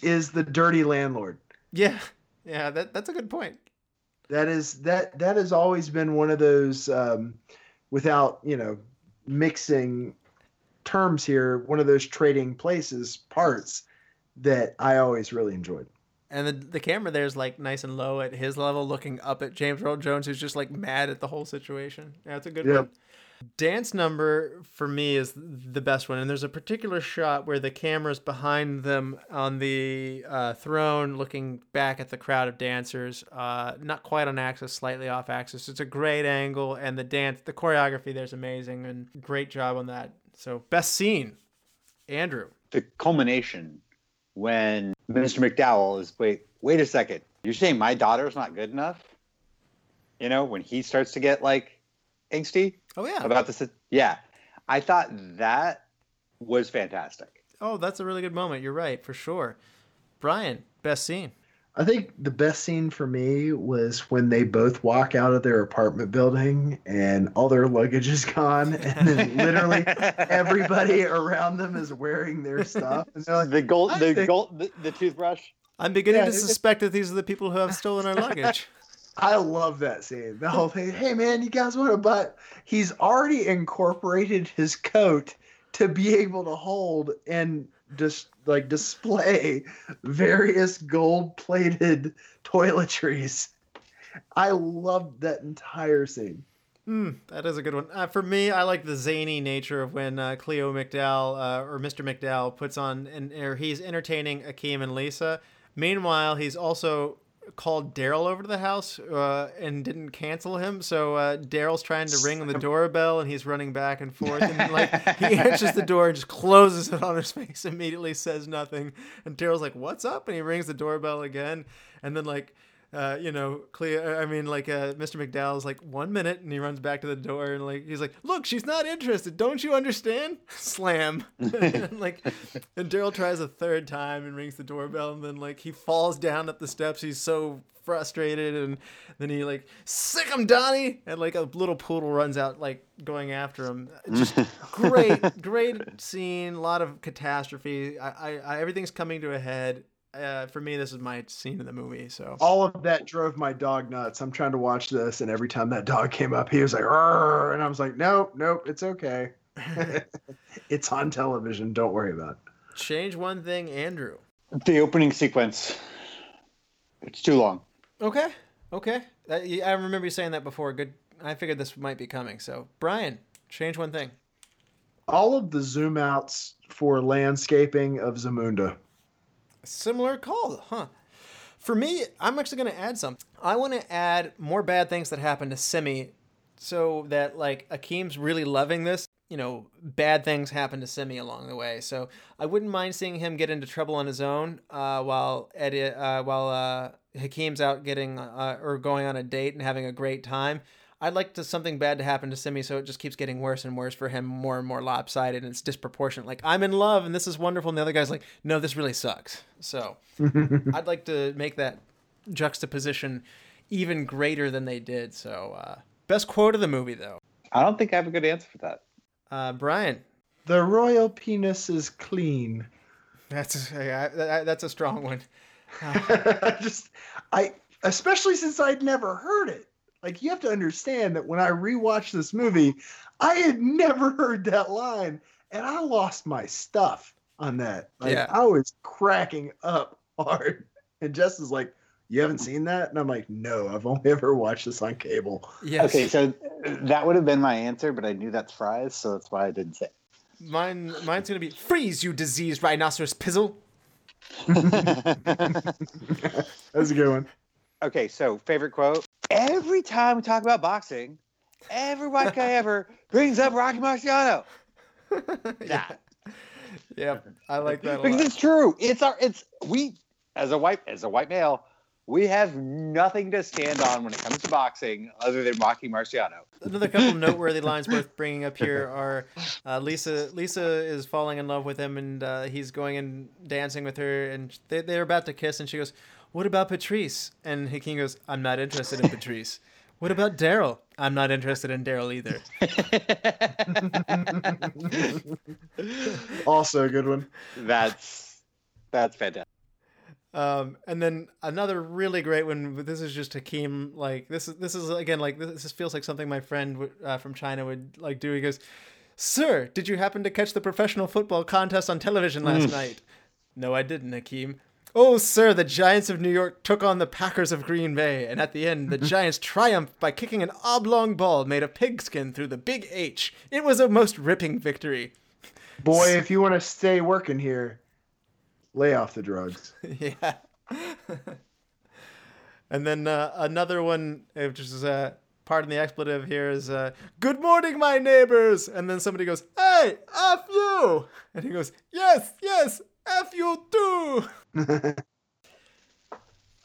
is the dirty landlord Yeah. Yeah. That that's a good point. That is that that has always been one of those um, without you know mixing terms here one of those trading places parts that i always really enjoyed And the the camera there is like nice and low at his level, looking up at James Earl Jones, who's just like mad at the whole situation. Yeah, it's a good Yep. one. Dance number for me is the best one, and there's a particular shot where the camera's behind them on the uh, throne, looking back at the crowd of dancers. Uh, not quite on axis, slightly off axis. It's a great angle, and the dance, the choreography there's amazing, and great job on that. So best scene, Andrew. The culmination when Mr. McDowell is wait wait a second. You're saying my daughter's not good enough? You know, when he starts to get like angsty Oh yeah. about this yeah. I thought that was fantastic. Oh, that's a really good moment. You're right, for sure. Brian, best scene. I think the best scene for me was when they both walk out of their apartment building and all their luggage is gone, and then literally everybody around them is wearing their stuff. And like, the gold the think- gold the, the toothbrush. I'm beginning Yeah, to suspect that these are the people who have stolen our luggage. I love that scene. The whole thing. Hey man, you guys want to butt? He's already incorporated his coat to be able to hold and just like display various gold-plated toiletries. I loved that entire scene. Hmm, that is a good one. Uh, for me, I like the zany nature of when uh, Cleo McDowell uh, or Mr. McDowell puts on and or he's entertaining Akeem and Lisa. Meanwhile, he's also called Daryl over to the house uh, and didn't cancel him. So uh, Daryl's trying to ring the doorbell and he's running back and forth and like he answers the door and just closes it on his face immediately, says nothing. And Daryl's like, "What's up?" And he rings the doorbell again, and then like uh, you know, Cleo, I mean, like, uh, Mr. McDowell's like, one minute, and he runs back to the door, and like, he's like, look, she's not interested. Don't you understand? Slam. and, like, and Daryl tries a third time and rings the doorbell, and then, like, he falls down up the steps. He's so frustrated, and then he, like, sick him, Donnie! And, like, a little poodle runs out, like, going after him. Just great, great scene. A lot of catastrophe. I, I, I everything's coming to a head. Uh, for me, this is my scene in the movie. So All of that drove my dog nuts. I'm trying to watch this, and every time that dog came up, he was like, "Arr," and I was like, "Nope, nope, it's okay. it's on television. Don't worry about it." change one thing, Andrew. The opening sequence. It's too long. Okay, okay. I remember you saying that before. Good. I figured this might be coming. So Brian, change one thing. All of the zoom outs for landscaping of Zamunda. Similar call, huh? For me, I'm actually going to add some. I want to add more bad things that happen to Semmi so that, like, Akeem's really loving this. you know, bad things happen to Semmi along the way. So I wouldn't mind seeing him get into trouble on his own uh, while Eddie, uh, while uh, Hakim's out getting uh, or going on a date and having a great time. I'd like to something bad to happen to Semmi, so it just keeps getting worse and worse for him, more and more lopsided, and it's disproportionate. Like I'm in love and this is wonderful, and the other guy's like, no, this really sucks. So I'd like to make that juxtaposition even greater than they did. So uh, best quote of the movie, though. I don't think I have a good answer for that. Uh, Brian, The royal penis is clean. that's a, that's a strong one. I just I especially since I'd never heard it. Like you have to understand that when I rewatched this movie, I had never heard that line and I lost my stuff on that. Like Yeah. I was cracking up hard. And Jess is like, You haven't seen that? And I'm like, No, I've only ever watched this on cable. Yes. Okay, so that would have been my answer, but I knew that's fries, so that's why I didn't say. Mine, mine's gonna be freeze, you diseased rhinoceros pizzle. That's a good one. Okay, so favorite quote. Every time we talk about boxing, every white guy ever brings up Rocky Marciano. yeah. Yep. I like that a Because lot. it's true. It's our it's we as a white as a white male, we have nothing to stand on when it comes to boxing other than Rocky Marciano. Another couple noteworthy lines worth bringing up here are uh, Lisa. Lisa is falling in love with him, and uh, he's going and dancing with her, and they, they're about to kiss, and she goes, "What about Patrice?" And Hakeem goes, "I'm not interested in Patrice." What about Daryl? I'm not interested in Daryl either. Also a good one. That's that's fantastic. Um, and then another really great one. This is just Hakeem. Like this is this is again like this, this feels like something my friend uh, from China would like do. He goes, "Sir, did you happen to catch the professional football contest on television last night?" No, I didn't, Hakeem. Oh, sir, the Giants of New York took on the Packers of Green Bay, and at the end, the Giants triumphed by kicking an oblong ball made of pigskin through the Big H. It was a most ripping victory. Boy, if you want to stay working here, lay off the drugs. yeah. and then uh, another one, uh, which is uh, pardon the expletive here, is uh, "Good morning, my neighbors." And then somebody goes, "Hey, f you," and he goes, "Yes, yes, f you too."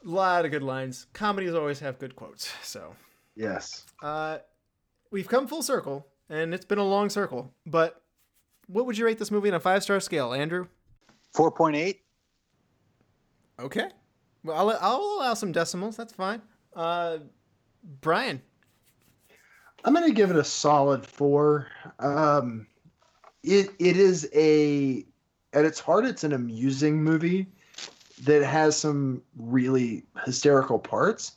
lot of good lines. Comedies always have good quotes. So yes. uh, we've come full circle, and it's been a long circle. But what would you rate this movie on a five star scale, Andrew? Four point eight. Okay. Well, I'll, I'll allow some decimals. That's fine. Uh, Brian. I'm gonna give it a solid four. Um, it it is a at its heart, it's an amusing movie that has some really hysterical parts,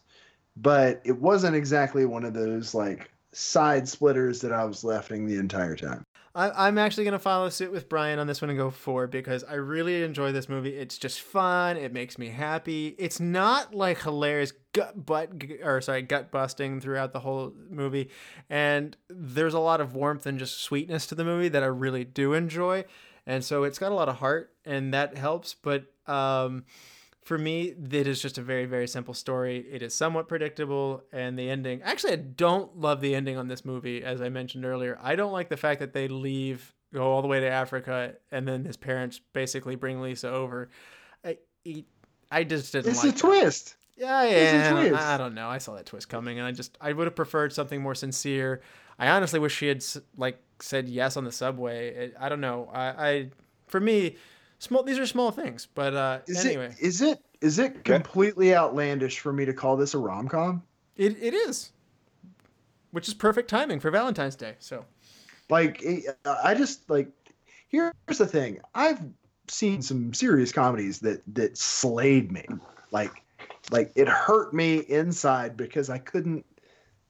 but it wasn't exactly one of those like side splitters that I was laughing the entire time. I, I'm actually going to follow suit with Brian on this one and go four because I really enjoy this movie. It's just fun. It makes me happy. It's not like hilarious gut butt or sorry gut busting throughout the whole movie, and there's a lot of warmth and just sweetness to the movie that I really do enjoy, and so it's got a lot of heart and that helps. But um, for me, it is just a very, very simple story. It is somewhat predictable, and the ending. Actually, I don't love the ending on this movie, as I mentioned earlier. I don't like the fact that they leave, go all the way to Africa, and then his parents basically bring Lisa over. I, he- I just didn't It's like a that. twist. Yeah, yeah. twist. I don't know. I saw that twist coming, and I just I would have preferred something more sincere. I honestly wish she had like said yes on the subway. It, I don't know. I, I for me, small. These are small things, but uh, Is anyway, it is it is it completely outlandish for me to call this a rom com? it, it is, which is perfect timing for Valentine's Day. So Like I just like here's the thing. I've seen some serious comedies that that slayed me. Like like it hurt me inside because I couldn't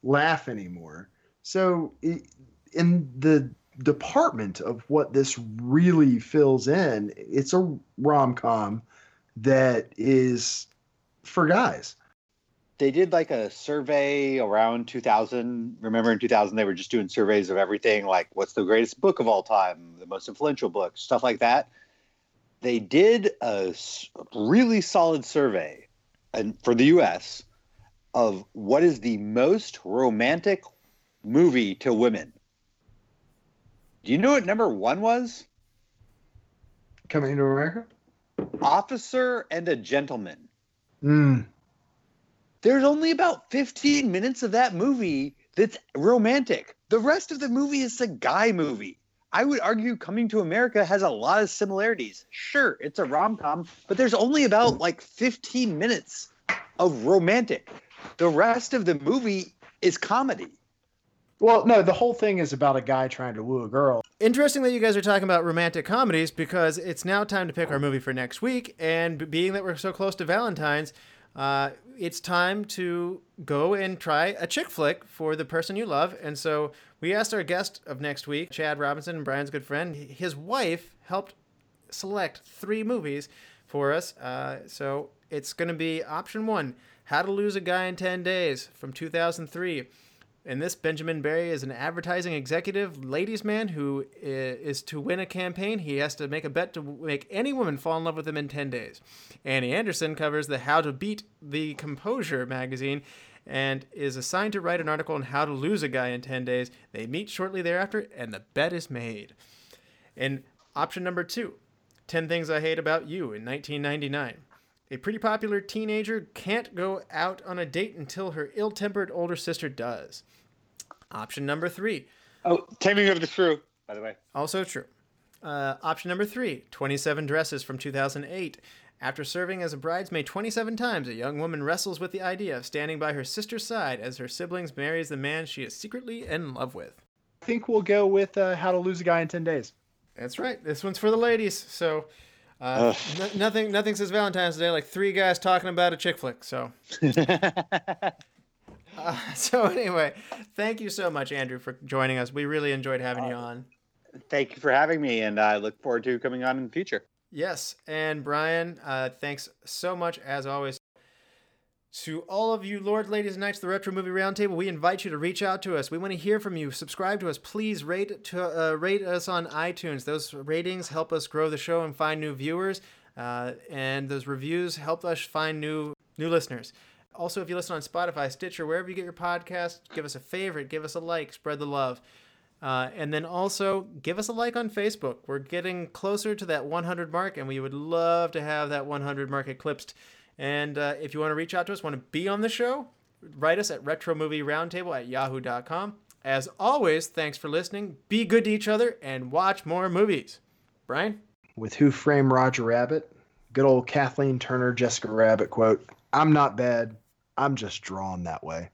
laugh anymore. So in the department of what this really fills in, it's a rom com that is for guys. They did like a survey around 2000. Remember in 2000 they were just doing surveys of everything, like what's the greatest book of all time, the most influential book, stuff like that. They did a really solid survey, and for the U.S. of what is the most romantic movie to women. Do you know what number one was? Coming to America. Officer and a Gentleman. Mm. There's only about 15 minutes of that movie that's romantic. The rest of the movie is a guy movie. I would argue Coming to America has a lot of similarities. Sure, it's a rom com, but there's only about like 15 minutes of romantic. The rest of the movie is comedy. Well, no, the whole thing is about a guy trying to woo a girl. Interesting that you guys are talking about romantic comedies because it's now time to pick our movie for next week. And being that we're so close to Valentine's, uh, it's time to go and try a chick flick for the person you love. And so we asked our guest of next week, Chad Robinson, Brian's good friend. His wife helped select three movies for us. Uh, so it's going to be option one How to Lose a Guy in 10 Days from 2003. In this, Benjamin Barry is an advertising executive, ladies' man who is to win a campaign. He has to make a bet to make any woman fall in love with him in 10 days. Andie Anderson covers the How to Beat the Composure magazine and is assigned to write an article on how to lose a guy in 10 days. They meet shortly thereafter, and the bet is made. In option number two 10 Things I Hate About You in 1999. A pretty popular teenager can't go out on a date until her ill tempered older sister does. Option number three. Oh, Taming of the Shrew, by the way. Also true. Uh, option number three 27 Dresses from 2008. After serving as a bridesmaid 27 times, a young woman wrestles with the idea of standing by her sister's side as her siblings marries the man she is secretly in love with. I think we'll go with uh, How to Lose a Guy in 10 Days. That's right. This one's for the ladies. So uh, n- nothing, nothing says Valentine's Day like three guys talking about a chick flick. So, uh, so anyway, thank you so much, Andrew, for joining us. We really enjoyed having you on. Thank you for having me, and I look forward to coming on in the future. Yes, and Brian, uh, thanks so much as always. To all of you, Lord, ladies, and knights, of the Retro Movie Roundtable, we invite you to reach out to us. We want to hear from you. Subscribe to us, please. Rate to uh, rate us on iTunes. Those ratings help us grow the show and find new viewers, uh, and those reviews help us find new new listeners. Also, if you listen on Spotify, Stitcher, wherever you get your podcast, give us a favorite, give us a like, spread the love. Uh, and then also give us a like on Facebook. We're getting closer to that 100 mark, and we would love to have that 100 mark eclipsed. And uh, if you want to reach out to us, want to be on the show, write us at retromovieroundtable at yahoo.com. As always, thanks for listening. Be good to each other and watch more movies. Brian? With Who Framed Roger Rabbit, good old Kathleen Turner, Jessica Rabbit quote I'm not bad. I'm just drawn that way.